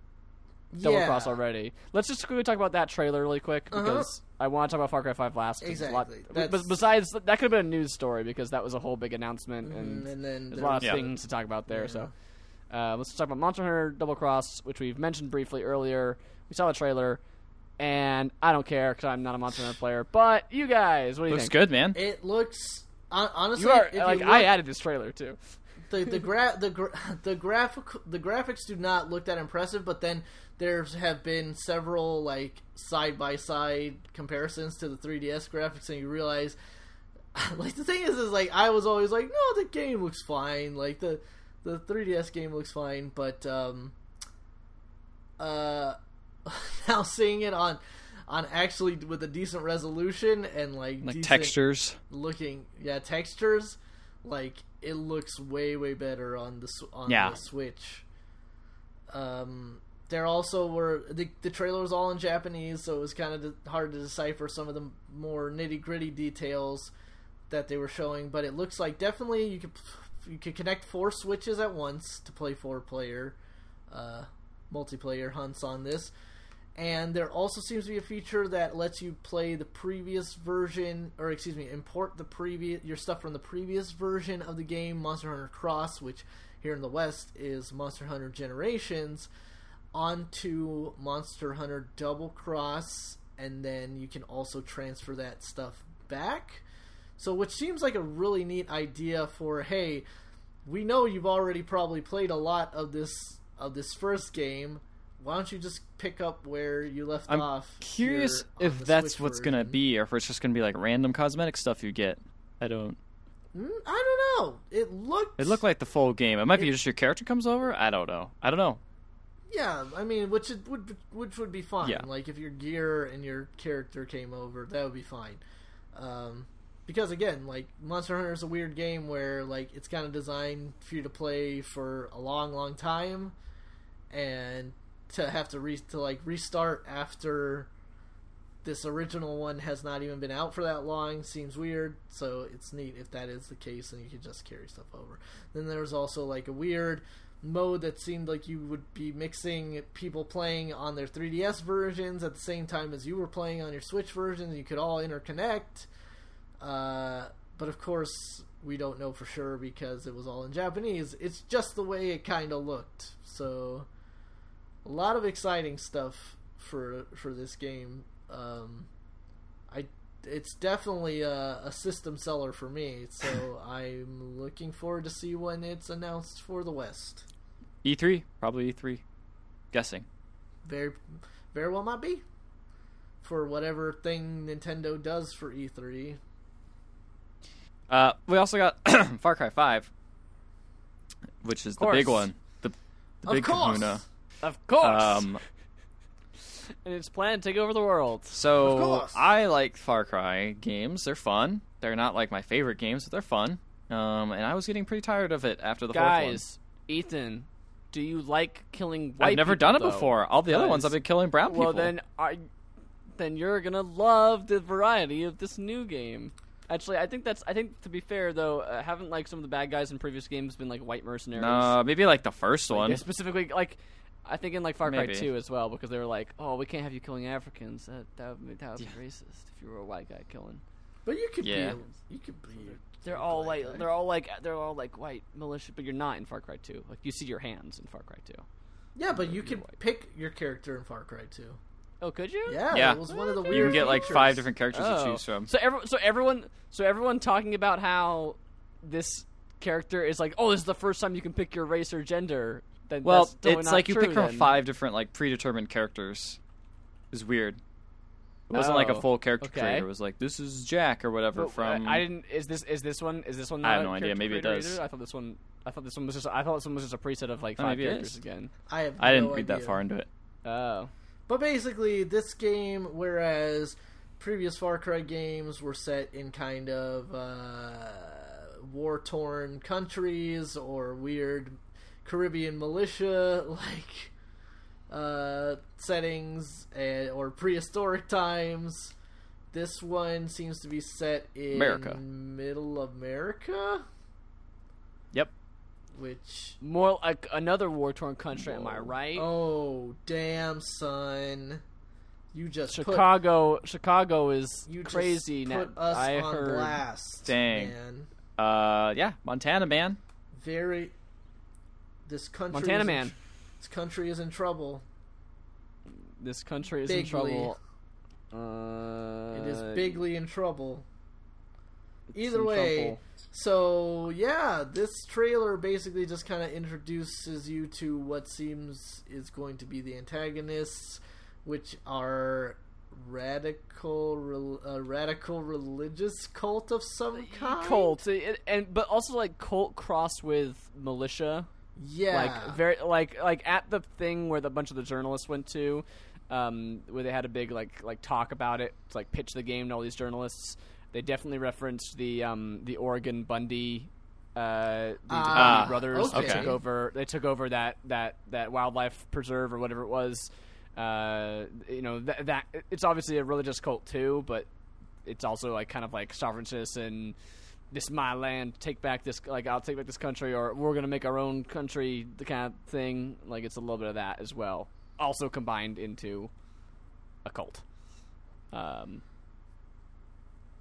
Double yeah. Cross already. Let's just quickly talk about that trailer really quick Uh-huh. because I want to talk about Far Cry Five last. it's a lot- Exactly. but besides, that could have been a news story because that was a whole big announcement, and Mhm, and then There's a lot of there's- things to talk about there. Yeah. So uh, let's talk about Monster Hunter Double Cross, which we've mentioned briefly earlier. We saw the trailer, and I don't care because I'm not a Monster Hunter player. But you guys, what do you Looks think? good, man. It looks honestly. You are if you like look- I added this trailer too. the the gra- the gra- *laughs* the graphic the graphics do not look that impressive, but then there have been several like side by side comparisons to the 3DS graphics, and you realize *laughs* like the thing is is like I was always like no the game looks fine like the the 3DS game looks fine, but um uh *laughs* now seeing it on on actually with a decent resolution and like Like textures. looking yeah textures like it looks way way better on the on Yeah. the switch um there also were the, the trailer was all in japanese so it was kind of hard to decipher some of the more nitty gritty details that they were showing but it looks like definitely you could you could connect four switches at once to play four player uh multiplayer hunts on this. And there also seems to be a feature that lets you play the previous version or excuse me import the previous your stuff from the previous version of the game monster hunter cross which here in the west is monster hunter generations onto monster hunter double cross and then you can also transfer that stuff back so which seems like a really neat idea for hey we know you've already probably played a lot of this of this first game why don't you just pick up where you left I'm off Curious here on if that's Switch what's gonna be, or if it's just gonna be like random cosmetic stuff you get. I don't. Mm, i don't know it looked It looked like the full game. It might be just your character comes over. I don't know. I don't know. Yeah, I mean, which it would which would be fine. Yeah. Like if your gear and your character came over, that would be fine. Um, because again, like Monster Hunter is a weird game where like it's kind of designed for you to play for a long, long time, and to have to re to like restart after this original one has not even been out for that long seems weird. So it's neat if that is the case, and you could just carry stuff over. Then there's also like a weird mode that seemed like you would be mixing people playing on their 3DS versions at the same time as you were playing on your Switch versions. You could all interconnect. Uh, but of course, we don't know for sure because it was all in Japanese. It's just the way it kind of looked. So, a lot of exciting stuff for for this game. Um, I it's definitely a, a system seller for me. So *laughs* I'm looking forward to see when it's announced for the West. E3, probably E3. Guessing. Very, very well might be for whatever thing Nintendo does for E E3. Uh, we also got *coughs* Far Cry 5, which is the big one. The, the Of big course. kahuna. Of course. Um, and it's planned to take over the world. So. I like Far Cry games. They're fun. They're not like my favorite games, but they're fun. Um, and I was getting pretty tired of it after the Guys, Ethan, do you like killing white. I've never people, done it though? before. All the other ones I've been killing brown people. Well, then, I, then you're gonna love the variety of this new game. Actually, I think that's. I think to be fair though, uh, haven't like some of the bad guys in previous games been like white mercenaries? no, maybe like the first one. yeah, specifically, like I think in like Far Cry Maybe. 2 as well, because they were like, "Oh, we can't have you killing Africans. That that would, be- that would be Yeah. racist if you were a white guy killing." But you could Yeah. be. You could be. They're all black like guy. they're all like they're all like white militia, but you're not in Far Cry 2. Like you see your hands in Far Cry 2. Yeah, but you You're can white. pick your character in Far Cry 2. Oh, could you? Yeah, Yeah. it was one of the You weird you can get like features. five different characters Oh. to choose from. So every, so everyone so everyone talking about how this character is like, oh, this is the first time you can pick your race or gender. Then Well, that's totally it's not like you true, pick from then. five different like predetermined characters. It's weird. It wasn't like a Oh, full character okay. creator. It was like this is Jack or whatever But, from. I, I didn't. Is this is this one? Is this one? I have no idea. Maybe it does. either? I thought this one. I thought this one was just. I thought this one was just a preset of like Oh, five maybe characters again. I have. I didn't no read that far into it. Oh, But basically, this game, whereas previous Far Cry games were set in kind of uh, war torn countries or weird Caribbean militia *laughs* like uh, settings and, or prehistoric times, this one seems to be set in America. middle America. Yep. Which more like another war torn country. Am I right? Oh damn, son! You just put Chicago. Chicago is You crazy. now. I on heard. blast. Dang. man. Uh, yeah, Montana man. Very. This country. Montana is in man. this country is in trouble. This country is in trouble. Uh, It is bigly in trouble. Either way, trouble. so yeah, this trailer basically just kind of introduces you to what seems is going to be the antagonists, which are radical, radical religious cult of some kind. cult, and but also like cult crossed with militia. Yeah, like very like like at the thing where the bunch of the journalists went to um where they had a big like like talk about it to like pitch the game to all these journalists they definitely referenced the um the Oregon Bundy uh the, Ah, Bundy brothers. They okay. took over they took over that that that wildlife preserve or whatever it was. Uh you know that that it's obviously a religious cult too but it's also like kind of like sovereign citizen this is my land take back this like i'll take back this country or we're gonna make our own country the kind of thing like it's a little bit of that as well also combined into a cult um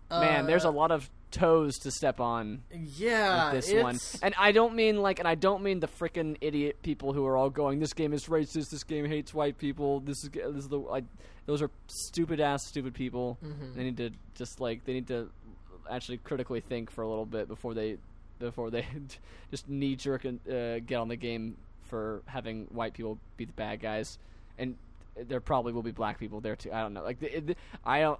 man there's a Uh, lot of toes to step on yeah. this it's, one and i don't mean like and i don't mean the freaking idiot people who are all going this game is racist this game hates white people this is this is the like those are stupid ass stupid people Mhm. they need to just like they need to actually critically think for a little bit before they before they *laughs* just knee jerk and uh, get on the game for having white people be the bad guys. And there probably will be black people there too. I don't know. Like i don't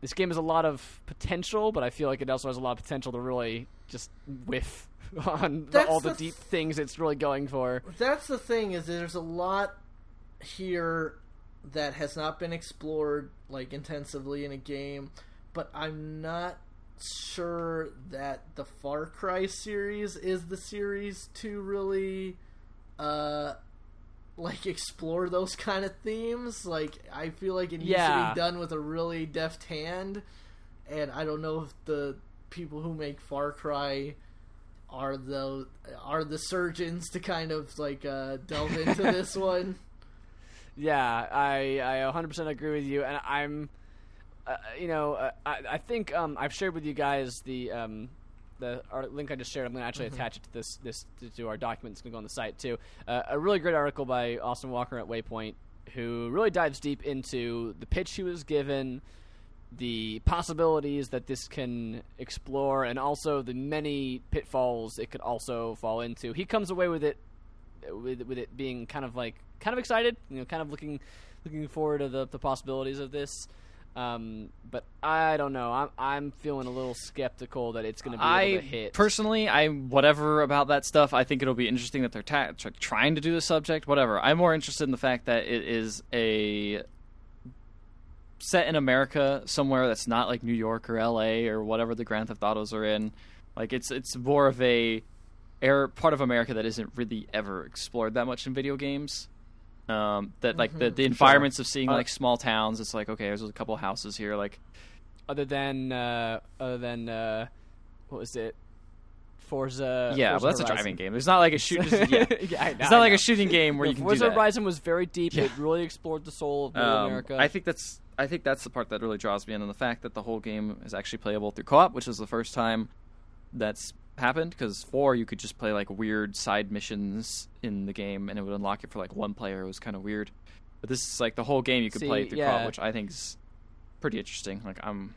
this game has a lot of potential but i feel like it also has a lot of potential to really just whiff *laughs* on the, all the the deep th- things it's really going for. That's the thing is there's a lot here that has not been explored like intensively in a game but I'm not sure that the Far Cry series is the series to really uh like explore those kind of themes. Like I feel like it needs to be done with a really deft hand, and I don't know if the people who make Far Cry are the are the surgeons to kind of like uh delve into *laughs* this one. Yeah, I I 100% agree with you, and I'm, uh, you know, uh, I I think um I've shared with you guys the um the link I just shared. I'm going to actually attach it to this this to, to our document. It's going to go on the site too. Uh, a really great article by Austin Walker at Waypoint, who really dives deep into the pitch he was given, the possibilities that this can explore, and also the many pitfalls it could also fall into. He comes away with it with with it being kind of like kind of excited, you know, kind of looking looking forward to the the possibilities of this. Um, but I don't know. I'm I'm feeling a little skeptical that it's going to be able to I hit. personally, I whatever about that stuff. I think it'll be interesting that they're ta- tr- trying to do the subject. Whatever. I'm more interested in the fact that it is a set in America somewhere that's not like New York or L.A. or whatever the Grand Theft Autos are in. Like it's it's more of a air part of America that isn't really ever explored that much in video games. Um, that like the, the environments of seeing Uh, like small towns. It's like okay, there's a couple houses here. Like other than uh, other than uh, what was it? Forza. yeah, Forza but that's a driving game. There's not like a shooting. yeah. yeah, know, It's not like a shooting game where you can Forza do that. Horizon was very deep. Yeah. It really explored the soul of Um, America. I think that's I think that's the part that really draws me in, and the fact that the whole game is actually playable through co-op, which is the first time that's happened. Because four, you could just play like weird side missions in the game, and it would unlock it for like one player. It was kind of weird. But this is like the whole game you could See, play through yeah. co-op, which I think is pretty interesting. Like I'm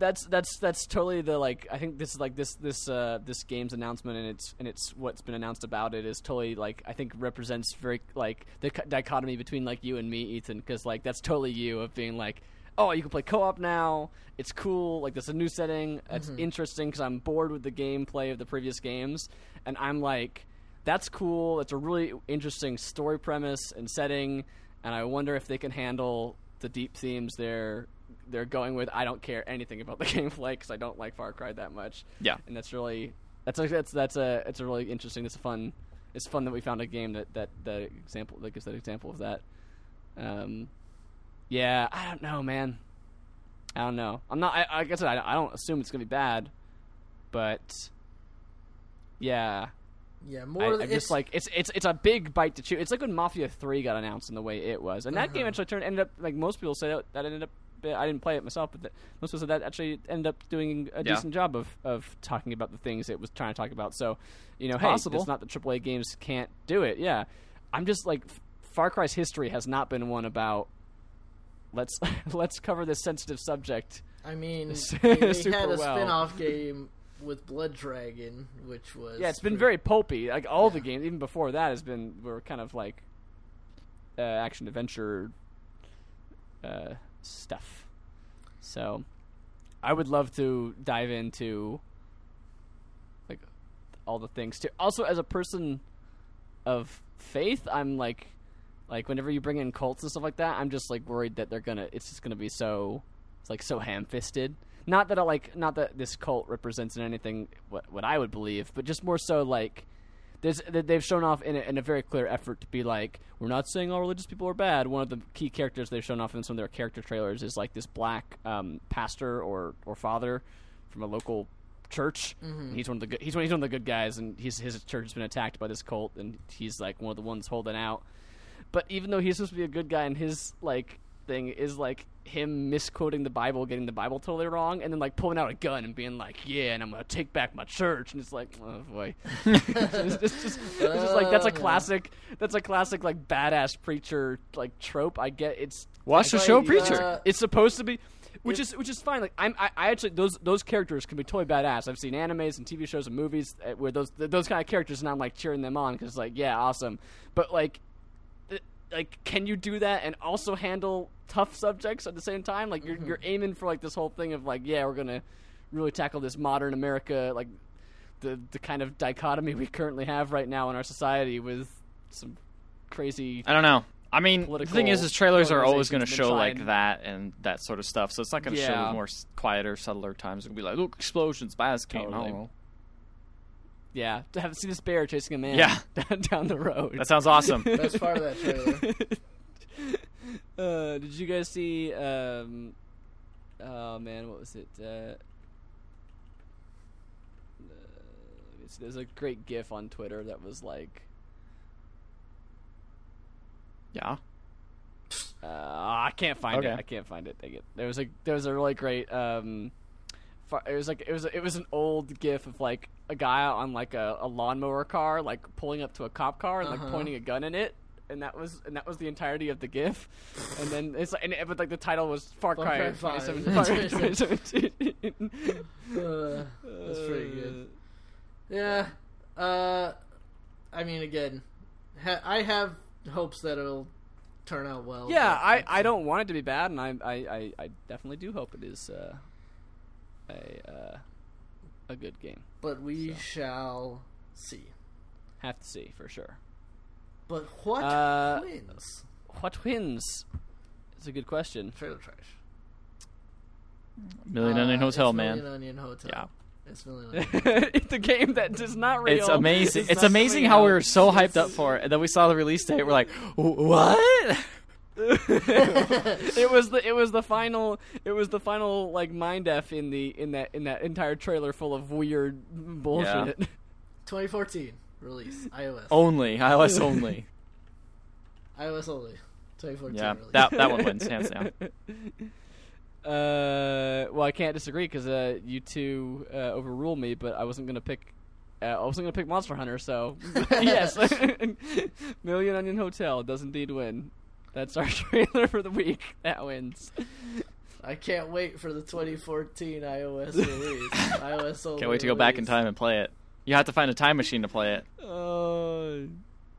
that's that's that's totally the like I think this is like this this uh this game's announcement and it's and it's what's been announced about it is totally like I think represents very like the dichotomy between like you and me Ethan because like that's totally you of being like oh you can play co-op now it's cool like there's a new setting it's interesting because I'm bored with the gameplay of the previous games and I'm like that's cool it's a really interesting story premise and setting and I wonder if they can handle the deep themes they're they're going with. I don't care anything about the *laughs* gameplay because I don't like Far Cry that much. yeah. and that's really that's a, that's that's a it's a really interesting. It's fun. It's fun that we found a game that that that example that gives that example of that. Um, yeah, I don't know, man. I don't know. I'm not. I, like I said, I, I don't assume it's gonna be bad, but yeah, Yeah, more. I'm it's, just like it's it's it's a big bite to chew. It's like when Mafia Three got announced in the way it was, and that game Uh-huh. actually turned ended up like most people said that ended up. I didn't play it myself, but that, most people said that actually ended up doing a Yeah. decent job of, of talking about the things it was trying to talk about. So, you know, It's hey, possible. it's not that AAA games can't do it. Yeah, I'm just like F- Far Cry's history has not been one about let's *laughs* let's cover this sensitive subject. I mean, *laughs* they, they had a well. spin-off game with Blood Dragon, which was Yeah, it's been very pulpy. Like all the games, even before that, has been were kind of like uh, action adventure uh, stuff. So, I would love to dive into like all the things too. Also, as a person of faith, I'm like, like whenever you bring in cults and stuff like that, I'm just like worried that they're gonna. It's just gonna be so, it's like so ham-fisted. Not that I like, not that this cult represents in anything what what I would believe, but just more so like. There's, that they've shown off in a, in a very clear effort to be like, we're not saying all religious people are bad. One of the key characters they've shown off in some of their character trailers is like this black um, pastor or, or father from a local church. And He's one of the good, he's one, he's one of the good guys, and he's, his church has been attacked by this cult, and he's like one of the ones holding out. But even though he's supposed to be a good guy, and his like thing is like him misquoting the Bible, getting the Bible totally wrong, and then like pulling out a gun and being like, "Yeah, and I'm gonna take back my church," and it's like, oh boy, *laughs* it's, just, it's just it's just like that's a Oh, classic, that's a classic like badass preacher like trope. I get it's Watch the Like, show, uh, Preacher. it's supposed to be, which If- is which is fine. Like I'm, I, I actually those those characters can be totally badass. I've seen animes and TV shows and movies uh, where those those kind of characters, and I'm like cheering them on because like yeah, awesome. But like, like can you do that and also handle tough subjects at the same time? Like you're Mm-hmm. you're aiming for like this whole thing of like yeah, we're gonna really tackle this modern America like the the kind of dichotomy we currently have right now in our society with some crazy I don't know. I mean, the thing is, is trailers are always going to show like that and that sort of stuff. So it's not going to Yeah. show more quieter, subtler times. It'll be like, look, explosions, bias game. I Totally. know. Yeah, to have seen this bear chasing a man Yeah. *laughs* down, down the road. That sounds awesome. Best part of that trailer. *laughs* uh, did you guys see? Um, oh man, what was it? Uh, uh, there's a great GIF on Twitter that was like, yeah. uh, I can't find it. I can't find it. Dang it. There was a there was a really great. Um, far, it was like it was it was an old GIF of like a guy on like a, a lawnmower car, like pulling up to a cop car and like Uh-huh. pointing a gun in it. And that was and that was the entirety of the GIF, and then it's like and it, but like the title was Far Cry Cry 5. 27 *laughs* Far Cry *laughs* 2017. Uh, that's pretty good. Yeah. Uh, I mean, again, ha- I have hopes that it'll turn out well. Yeah, I, I don't want it to be bad, and I I, I, I definitely do hope it is uh, a uh, a good game. But we so. shall see. Have to see for sure. But what Uh, wins? What wins? It's a good question. Trailer trash. Million Uh, Onion Hotel, it's man. Million Onion Hotel. Yeah. It's Million *laughs* Onion. it's a game that is not real. It's amazing. It's It's amazing how we were so hyped up for it, and then we saw the release date. We're like, what? *laughs* it was the it was the final it was the final like mind f in the in that in that entire trailer full of weird bullshit. *laughs* 2014 release. iOS. Only iOS only. *laughs* iOS only. 2014 Yeah, release. that that one wins hands down. Uh, well, I can't disagree because uh, you two uh, overruled me, but I wasn't gonna pick. Uh, I wasn't gonna pick Monster Hunter, so yes, Million Onion Hotel does indeed win. That's our *laughs* trailer for the week. That wins. I can't wait for the 2014 iOS *laughs* release. iOS only. Can't wait to go back in release. time and play it. You have to find a time machine to play it. Uh,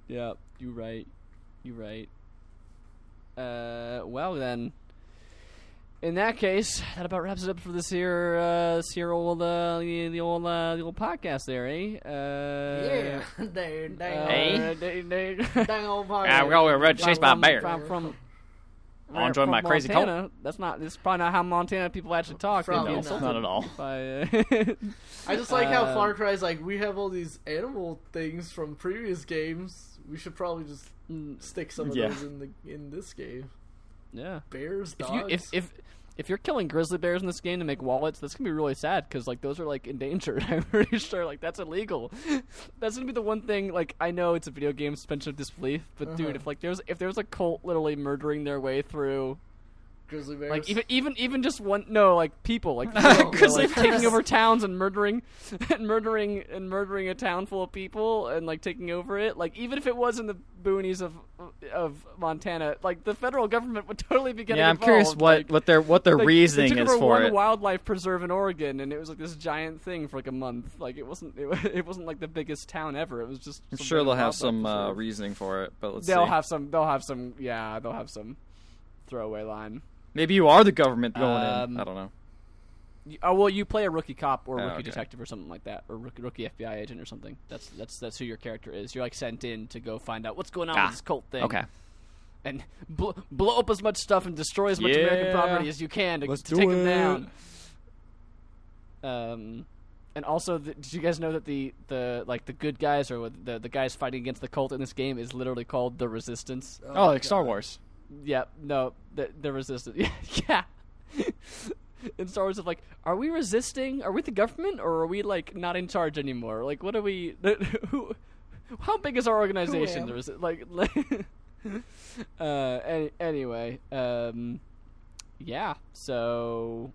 yeah, you right. You're right. Uh, well then. In that case, that about wraps it up for this here, uh, this here old, uh, the, the old, uh, the old podcast there, eh? Uh, Yeah. *laughs* dang, dang, Uh, Hey. they- they- dang old podcast. Ah, we're going red chased by a bear. From, from, I'll enjoy from my crazy Montana. That's not. This is probably not how Montana people actually talk. From- be No, not at all. By, uh, *laughs* I just like how *laughs* Far Cry's like we have all these animal things from previous games. We should probably just stick some of Yeah. those in the in this game. Yeah. Bears, If dogs. you if if if you're killing grizzly bears in this game to make wallets, that's gonna be really sad because like those are like endangered. *laughs* I'm pretty sure like that's illegal. *laughs* that's gonna be the one thing. Like I know it's a video game suspension of disbelief, but Uh-huh. dude, if like there's if there's a cult literally murdering their way through grizzly bears, like even even even just one no like people like *laughs* No, people, grizzly like, taking over towns and murdering *laughs* and murdering and murdering a town full of people and like taking over it like even if it was in the boonies of of Montana like the federal government would totally be getting Yeah, I'm involved. curious what like, what their what their like, reasoning they took is over for one it. wildlife preserve in Oregon, and it was like this giant thing for like a month. Like it wasn't, it, *laughs* it wasn't like the biggest town ever. It was just. I'm sure they'll have some uh, reasoning for it, but let's They'll see. have some. They'll have some. Yeah, they'll have some throwaway line. Maybe you are the government going Um, in. I don't know. You- Oh well, you play a rookie cop or a Oh, rookie okay. detective or something like that, or rookie, rookie FBI agent or something. That's that's that's who your character is. You're like sent in to go find out what's going on Ah, with this cult thing. Okay. and bl- blow up as much stuff and destroy as much American property as you can to, to take them down. Um, and also, the, did you guys know that the, the like the good guys or the the guys fighting against the cult in this game is literally called the Resistance? Oh, my like Star Wars. Yeah, no, the the Resistance. Yeah, *laughs* yeah. in Star Wars, of like, are we resisting? Are we the government, or are we like not in charge anymore? Like, what are we? *laughs* Who? How big is our organization? The Resi- like, *laughs* like uh, any, anyway, um, yeah. So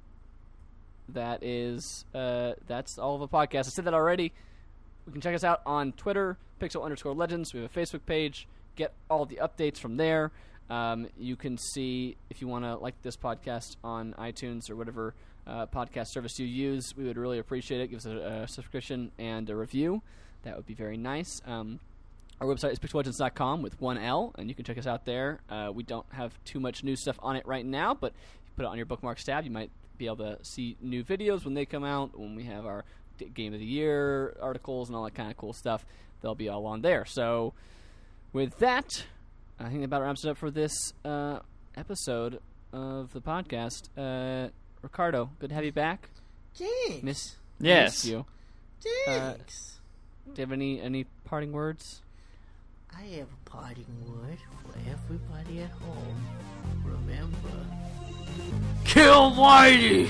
that is uh, that's all of the podcast. I said that already. You can check us out on Twitter, Pixel underscore Legends. We have a Facebook page. Get all the updates from there. Um, you can see if you want to like this podcast on iTunes or whatever uh, podcast service you use. We would really appreciate it. Give us a, a subscription and a review. That would be very nice. Um, our website is pixellegends.com with one L, and you can check us out there. Uh, we don't have too much new stuff on it right now, but if you put it on your bookmarks tab, you might be able to see new videos when they come out, when we have our Game of the Year articles and all that kind of cool stuff. They'll be all on there. So, with that, I think that about wraps it up for this uh, episode of the podcast. Uh, Ricardo, good to have you back. Thanks. Miss, Yes. missed you. Thanks. Do you have any any parting words? I have a parting word for everybody at home. Remember, kill Whitey!